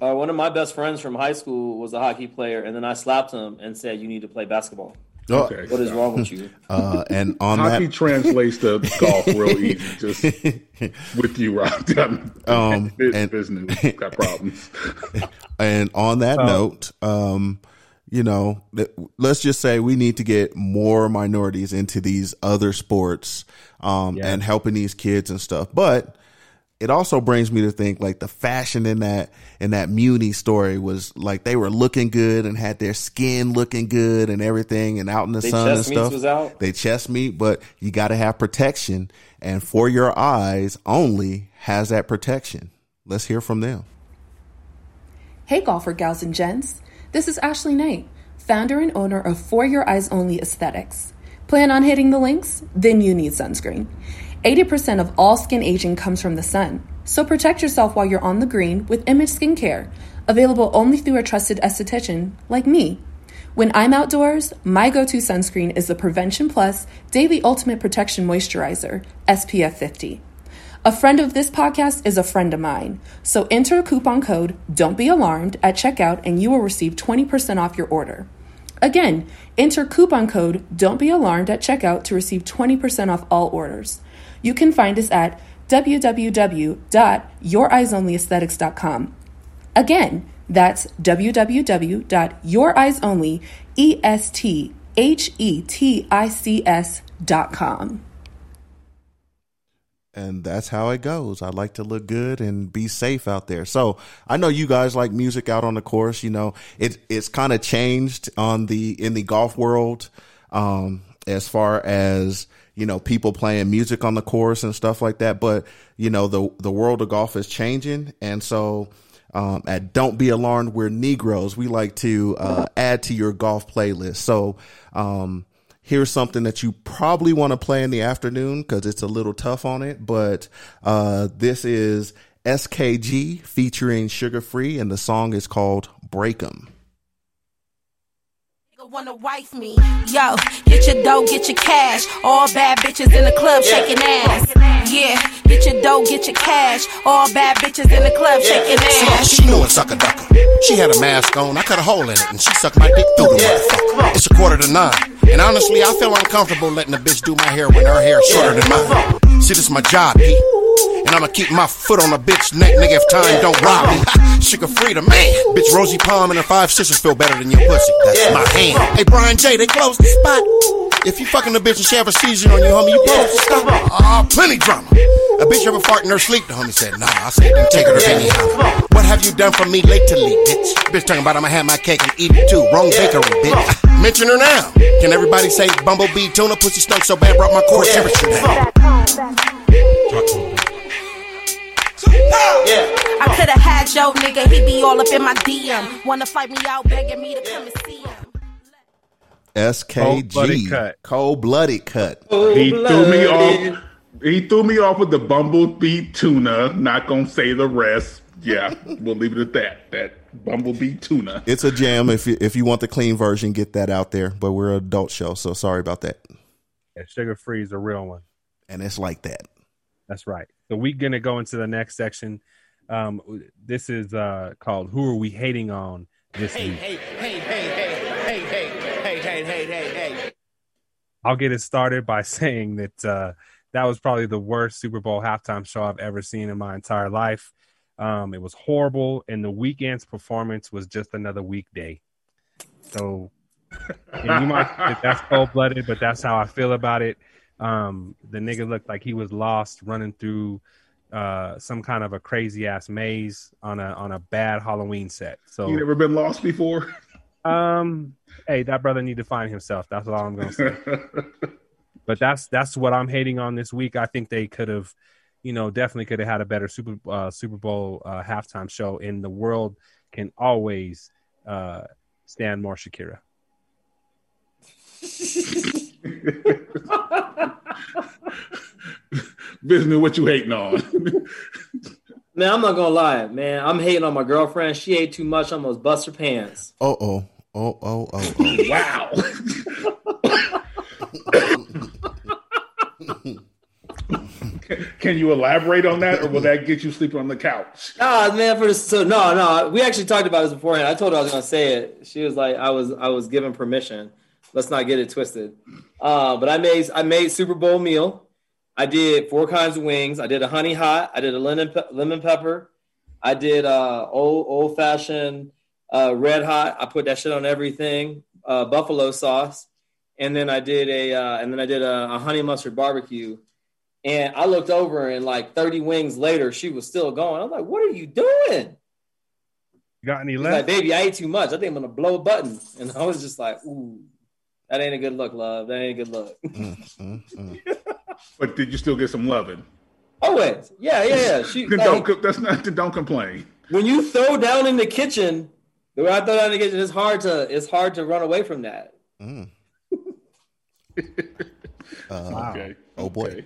Uh, one of my best friends from high school was a hockey player, and then I slapped him and said, "You need to play basketball. Oh, Okay. What is wrong with you?" uh, and on Hockey that, translates to golf real easy. Just with you, Rob. Um, and- business got problems. And on that Oh. note, um, you know, let's just say we need to get more minorities into these other sports, um, Yeah. and helping these kids and stuff. But it also brings me to think like the fashion in that in that Muni story was like they were looking good and had their skin looking good and everything and out in the They sun and chest meats stuff. was out? They chest meat, but you got to have protection, and for your eyes only has that protection. Let's hear from them. Hey, golfer gals and gents. This is Ashley Knight, founder and owner of For Your Eyes Only Aesthetics. Plan on hitting the links? Then you need sunscreen. 80% of all skin aging comes from the sun, so protect yourself while you're on the green with Image Skincare, available only through a trusted esthetician like me. When I'm outdoors, my go to sunscreen is the Prevention Plus Daily Ultimate Protection Moisturizer, SPF 50. A friend of this podcast is a friend of mine. So enter coupon code Don't Be Alarmed at checkout and you will receive 20% off your order. Again, enter coupon code Don't Be Alarmed at checkout to receive 20% off all orders. You can find us at www.youreyesonlyaesthetics.com. Again, that's www.youreyesonly.com. and that's how it goes. I like to look good and be safe out there. So I know you guys like music out on the course. You know, it it's kind of changed on the in the golf world, um, as far as you know, people playing music on the course and stuff like that. But you know, the the world of golf is changing, and so Um, at Don't Be Alarmed, we're Negroes. We like to uh, add to your golf playlist. So um, here's something that you probably want to play in the afternoon because it's a little tough on it. But uh, this is SKG featuring Sugar Free, and the song is called Break 'em. Wanna wife me. Yo, get your dough, get your cash. All bad bitches in the club shaking ass. Yeah, get your dough, get your cash. All bad bitches in the club shaking ass. She knew a sucker ducker. She had a mask on, I cut a hole in it, and she sucked my dick through the motherfucker. It's a quarter to nine. And honestly, I feel uncomfortable letting a bitch do my hair when her hair is shorter than mine. See, this is my job, P. And I'ma keep my foot on a bitch neck, nigga, if time don't rob me. she Sugar free the man. Bitch, Rosie Palm and her five sisters feel better than your pussy. That's my hand. Hey, Brian J, they closed the spot. If you fucking a bitch and she have a seizure on you, homie, you supposed to stop. Ah, plenty drama. A bitch ever fart in her sleep? The homie said, nah. I said, then take her to anyhow. What have you done for me lately, bitch? Bitch talking about I'ma have my cake and eat it too. Wrong bakery, bitch. Mention her now. Can everybody say bumblebee tuna pussy stunk so bad brought my core temperature down? I could've had your nigga, he be all up in my DM. Wanna fight me out, begging me to come and see him. SKG. Cold-blooded cut. Cold blooded cut. He threw me off. He threw me off with the bumblebee tuna. Not gonna say the rest. Yeah, we'll leave it at that. That bumblebee tuna. It's a jam. If you, if you want the clean version, get that out there. But we're an adult show, so sorry about that. Yeah, Sugar Free is a real one. And it's like that. That's right. So we're gonna go into the next section. Um, this is uh, called "Who Are We Hating On This Week." hey, hey, hey, hey, hey, hey, hey, hey, hey, hey. I'll get it started by saying that uh, that was probably the worst Super Bowl halftime show I've ever seen in my entire life. Um, it was horrible, and the weekend's performance was just another weekday. So, and you might think that's cold blooded, but that's how I feel about it. Um, the nigga looked like he was lost running through uh, some kind of a crazy ass maze on a on a bad Halloween set. So You never been lost before? um, hey, that brother need to find himself. That's all I'm gonna say. but that's that's what I'm hating on this week. I think they could have, you know, definitely could have had a better Super uh, Super Bowl uh, halftime show. And the world can always uh, stand more Shakira. Business, what you hating on? Man, I'm not gonna lie, man. I'm hating on my girlfriend. She ate too much, almost bust her pants. Oh oh oh oh oh. oh. wow. Can you elaborate on that, or will that get you sleeping on the couch? Nah, man. For this, so no, no. We actually talked about this beforehand. I told her I was gonna say it. She was like, I was, I was given permission. Let's not get it twisted. Uh, but I made, I made Super Bowl meal. I did four kinds of wings. I did a honey hot. I did a lemon pe- lemon pepper. I did uh, old old fashioned uh, red hot. I put that shit on everything. Uh, buffalo sauce, and then I did a uh, and then I did a, a honey mustard barbecue. And I looked over, and like thirty wings later, she was still going. I'm like, "What are you doing?" You got any She's left? like, "Baby, I ate too much. I think I'm gonna blow a button." And I was just like, "Ooh, that ain't a good look, love. That ain't a good look." Mm, mm, But did you still get some loving? Always, yeah, yeah, yeah. She like, don't co- that's not to don't complain. when you throw down in the kitchen, the way I throw down in the kitchen, it's hard to it's hard to run away from that. mm. Uh, Wow. Okay. Oh boy. Okay.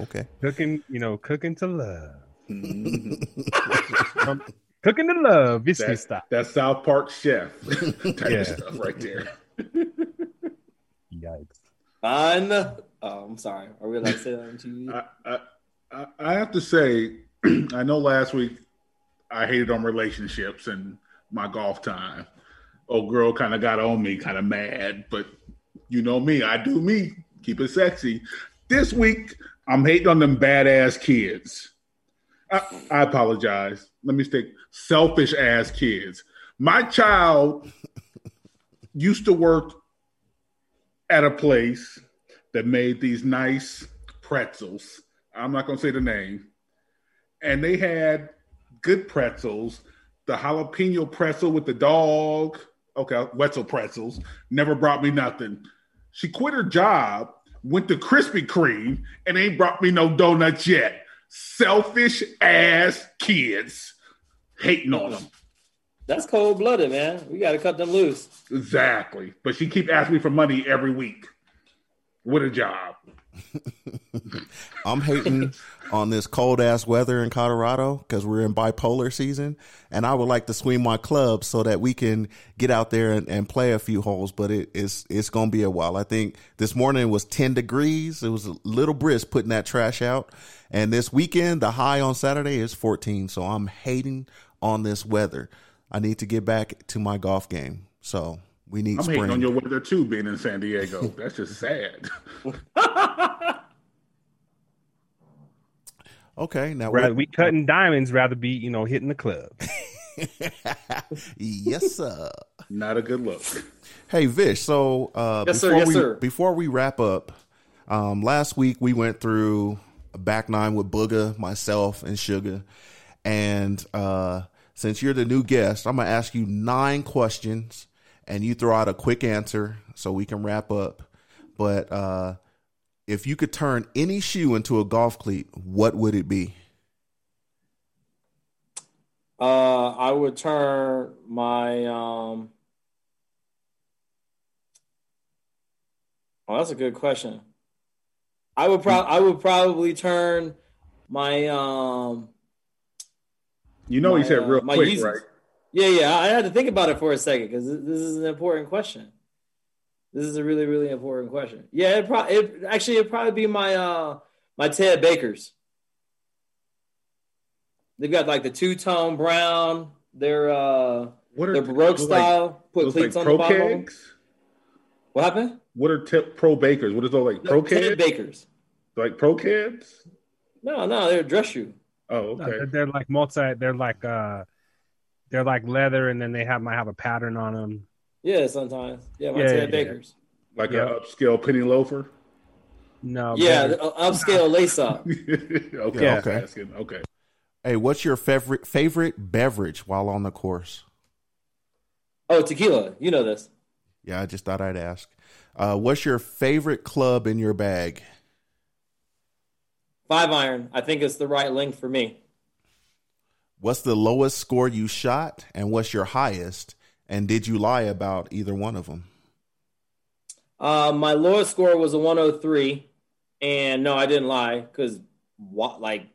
Okay. Cooking, you know, cooking to love. Um, cooking to love, Visky That, style. that South Park chef type Yeah. of stuff right there. Yikes. Fine. Oh, I'm sorry. Are we allowed to say that on TV? I, I, I- I have to say, I know last week I hated on relationships and my golf time. Old girl kind of got on me, kind of mad, but you know me, I do me, keep it sexy. This week, I'm hating on them badass kids. I, I apologize. Let me stick selfish ass kids. My child used to work at a place that made these nice pretzels. I'm not going to say the name. And they had good pretzels. The jalapeno pretzel with the dog. Okay, Wetzel pretzels. Never brought me nothing. She quit her job, went to Krispy Kreme, and ain't brought me no donuts yet. Selfish ass kids. hating on them. That's cold blooded, man. We got to cut them loose. Exactly. But she keep asking me for money every week. With a job. I'm hating on this cold ass weather in Colorado because we're in bipolar season, and I would like to swing my club so that we can get out there and, and play a few holes. But it, it's it's gonna be a while. I think this morning was 10 degrees. It was a little brisk putting that trash out, and this weekend the high on Saturday is 14. So I'm hating on this weather. I need to get back to my golf game. So we need I'm spring. hating on your weather too, being in San Diego. That's just sad. okay, now Rather we cutting diamonds, rather be you know hitting the club. yes, sir. Not a good look. Hey, Vish. So uh, Yes, sir. before Yes, we sir. before we wrap up, um, last week we went through a back nine with Booga, myself, and Sugar. And uh, since you're the new guest, I'm gonna ask you nine questions, and you throw out a quick answer so we can wrap up. But uh, if you could turn any shoe into a golf cleat, what would it be? Uh, I would turn my um. Oh, that's a good question. I would pro- I would probably turn my um. You know he said uh, real my quick, Yeezys. right? Yeah, yeah. I had to think about it for a second because this is an important question. This is a really, really important question. Yeah, it probably it, actually it'd probably be my uh my Ted Bakers. They've got like the two tone brown. They're uh What are they're baroque those like- style. Put cleats like on the pro bottom. kegs? What happened? What are tip pro bakers? What is those like pro Ted kids? Bakers. Like pro kids? No, no, they're a dress shoe. Oh, No, okay. they're, they're like multi. They're like uh, they're like leather, and then they have might have a pattern on them. Yeah, sometimes. Yeah, my Yeah, Ted yeah, yeah. Bakers. Like Yeah. a upscale penny loafer? No, Yeah, the uh, upscale lace up. okay, Yeah. I was asking. Okay. Hey, what's your favorite favorite beverage while on the course? Oh, tequila. You know this. Yeah, I just thought I'd ask. Uh, what's your favorite club in your bag? Five iron. I think it's the right length for me. What's the lowest score you shot, and what's your highest? And did you lie about either one of them? Uh, my lowest score was a 103, and no, I didn't lie because what? Like,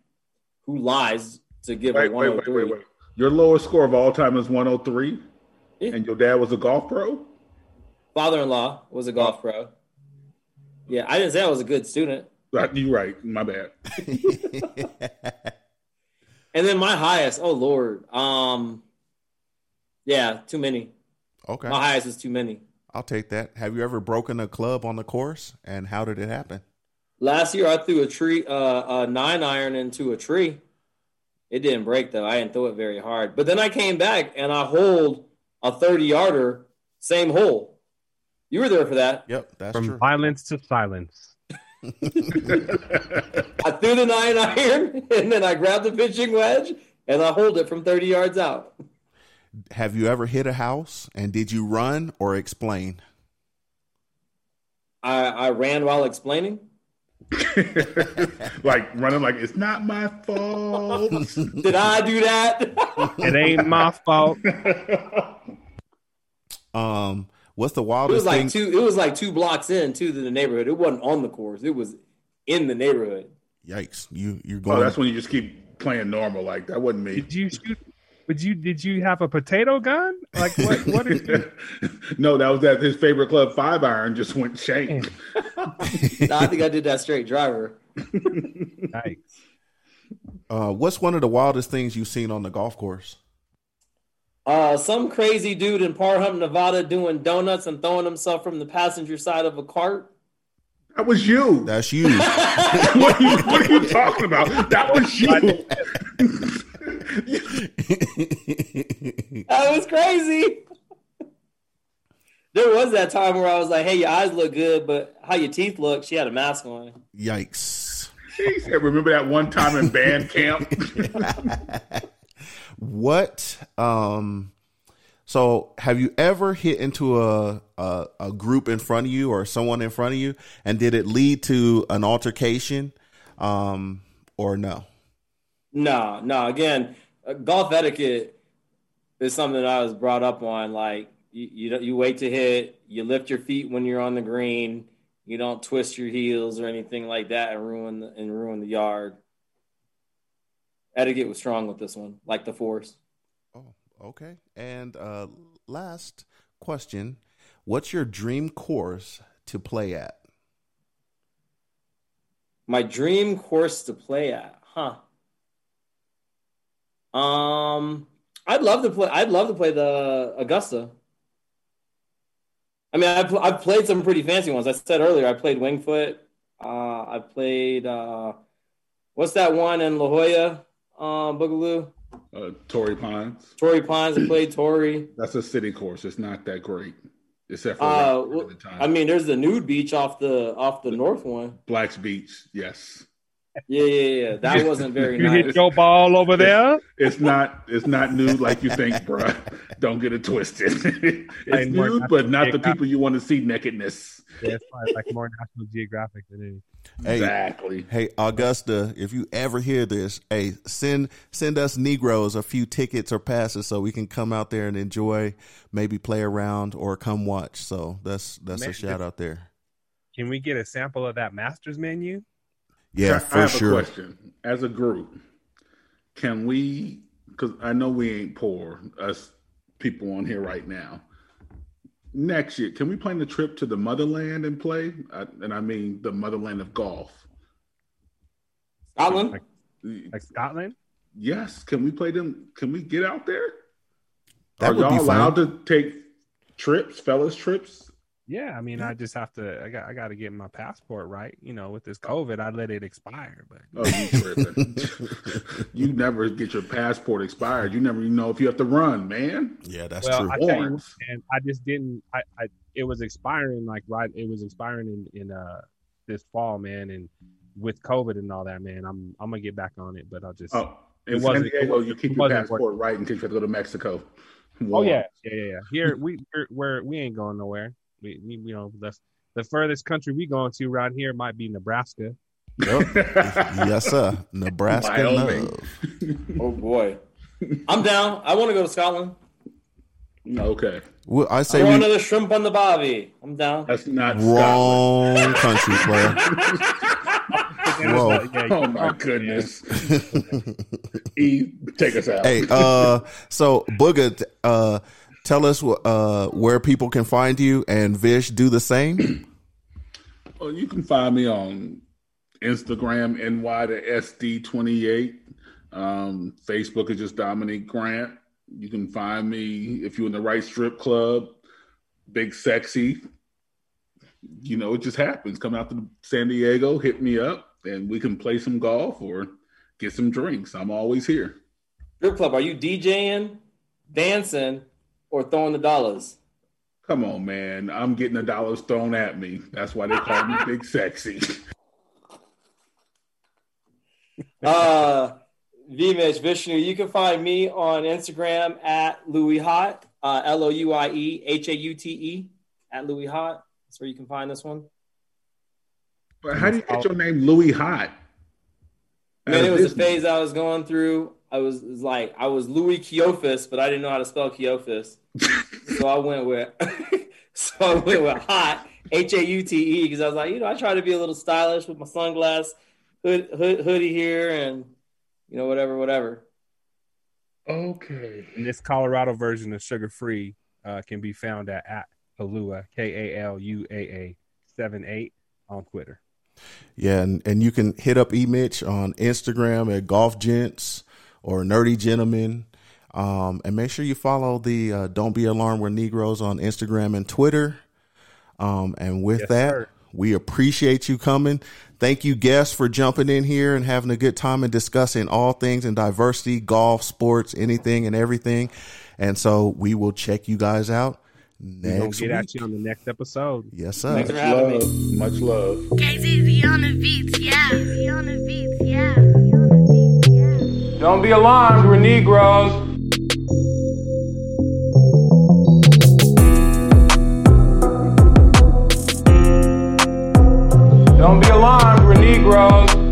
who lies to give Wait, a wait, wait, 103? wait, wait. Your lowest score of all time is 103? Yeah. And your dad was a golf pro? Father-in-law was a golf pro. Yeah, I didn't say I was a good student. You're right. My bad. And then my highest, oh lord, um, yeah, too many. Okay, My highest is too many. I'll take that. Have you ever broken a club on the course, and how did it happen? Last year, I threw a tree, uh, a nine iron into a tree. It didn't break though. I didn't throw it very hard. But then I came back and I holed a thirty yarder, same hole. You were there for that. Yep, that's From true. violence to silence. I threw the nine iron and then I grabbed the pitching wedge and I hold it from thirty yards out. Have you ever hit a house, and did you run or explain? I, I ran while explaining. like running like it's not my fault. Did I do that? It ain't my fault. Um, what's the wildest? It was like thing? two. It was like two blocks in to the neighborhood. It wasn't on the course. It was in the neighborhood. Yikes! You you're going. oh, that's when you just keep playing normal. Like that wasn't me. Did you shoot? Would you? Did you have a potato gun? Like what? What? Is you, no, that was that his favorite club five iron just went shank. No, I think I did that straight driver. yikes. uh, what's one of the wildest things you've seen on the golf course? Uh, some crazy dude in Pahrump, Nevada, doing donuts and throwing himself from the passenger side of a cart. That was you. That's you. what, are you what are you talking about? That was you. That was crazy. There was that time where I was like, "Hey, your eyes look good, but how your teeth look?" She had a mask on. Yikes! He said, "Remember that one time in band camp?" What? Um. So, have you ever hit into a, a a group in front of you or someone in front of you, and did it lead to an altercation, um, or no? No, no. Again, golf etiquette is something that I was brought up on. Like you, you, you wait to hit, you lift your feet when you're on the green, you don't twist your heels or anything like that and ruin the, and ruin the yard. Etiquette was strong with this one, like the force. Oh, okay. And uh, last question: What's your dream course to play at? My dream course to play at, huh? Um, I'd love to play. I'd love to play the Augusta. I mean, I've I've played some pretty fancy ones. I said earlier, I played Winged Foot. Uh, I played uh, what's that one in La Jolla, uh, Boogaloo? Uh, Torrey Pines. Torrey Pines. I played Torrey. That's a city course. It's not that great, except for Uh, the time. I mean, there's the nude beach off the off the north one. Black's Beach. Yes. Yeah, yeah, yeah. That wasn't very You nice. hit your ball over there. It's not. It's not nude like you think, bruh. Don't get it twisted. it's Like more nude, but not the people you want to see nakedness. Yeah, it's probably like more National Geographic than anything. Hey, Exactly. Hey, Augusta, if you ever hear this, hey, send send us Negroes a few tickets or passes so we can come out there and enjoy, maybe play around or come watch. So that's that's Man, a shout out there. Can we get a sample of that Masters menu? Yeah, I for have sure. a question. As a group, can we? Because I know we ain't poor, us people on here right now. Next year, can we plan the trip to the motherland and play? I, and I mean the motherland of golf. Scotland. Like, like Scotland? Yes, can we play them? Can we get out there? That Are would y'all fun. allowed to take trips, fellas trips? Yeah, I mean, I just have to. I got. I got to get my passport right. You know, with this COVID, I let it expire. But Oh, you tripping? you never get your passport expired. You never even know if you have to run, man. Yeah, that's well, true. I you, and I just didn't. I, I. It was expiring like right. It was expiring in in uh this fall, man. And with COVID and all that, man, I'm I'm gonna get back on it. But I'll just. Oh, It wasn't- Diego, you keep wasn't your working. passport right in case you have to go to Mexico. Oh yeah, yeah, yeah, yeah. Here we we're, we're we ain't going nowhere. We, we you know the the furthest country we going to around here might be Nebraska. yes, sir. Nebraska love. Oh boy, I'm down. I want to go to Scotland. okay, Well, I I say want we another shrimp on the bobby. I'm down. that's not Scotland. wrong country, player. Whoa. Yeah, Oh my goodness. E, take us out. hey, uh, so Booga, uh, tell us uh where people can find you, and Vish do the same. Well, you can find me on Instagram, NY to SD28. Um, Facebook is just Dominique Grant. You can find me if you're in the right strip club, Big Sexy. You know, it just happens. Come out to San Diego, hit me up, and we can play some golf or get some drinks. I'm always here. Strip club. Are you DJing, dancing, or throwing the dollars? Come on, man. I'm getting the dollars thrown at me. That's why they call me Big Sexy. Uh, Vimesh Vishnu. You can find me on Instagram at Louie Haute. Uh, L O U I E H A U T E at Louie Haute. That's where you can find this one. But how do you get your name Louie Haute? Man, it was a phase I was going through. I was, was like I was Louis Keophis, but I didn't know how to spell Keophis, so I went with so I went with hot H A U T E because I was like, you know, I try to be a little stylish with my sunglass hood, hood hoodie here and you know whatever whatever. Okay. And this Colorado version of Sugar Free uh, can be found at, at Kalua K A L U A A seven eight on Twitter. Yeah, and, and you can hit up E Mitch on Instagram at Golf Gents or Nerdy Gentlemen. Um, and make sure you follow the uh, Don't Be Alarmed We're Negroes on Instagram and Twitter. Um, and with Yes, that, sir. we appreciate you coming. Thank you, guests, for jumping in here and having a good time and discussing all things in diversity, golf, sports, anything and everything. And so we will check you guys out next We're gonna next get week. at you on the next episode. Yes, sir. Thanks Much for having me. love. Much love. KZZ on the beats, yeah. KZZ on the beats, yeah. Don't be alarmed, we're Negroes. Don't be alarmed, we're Negroes.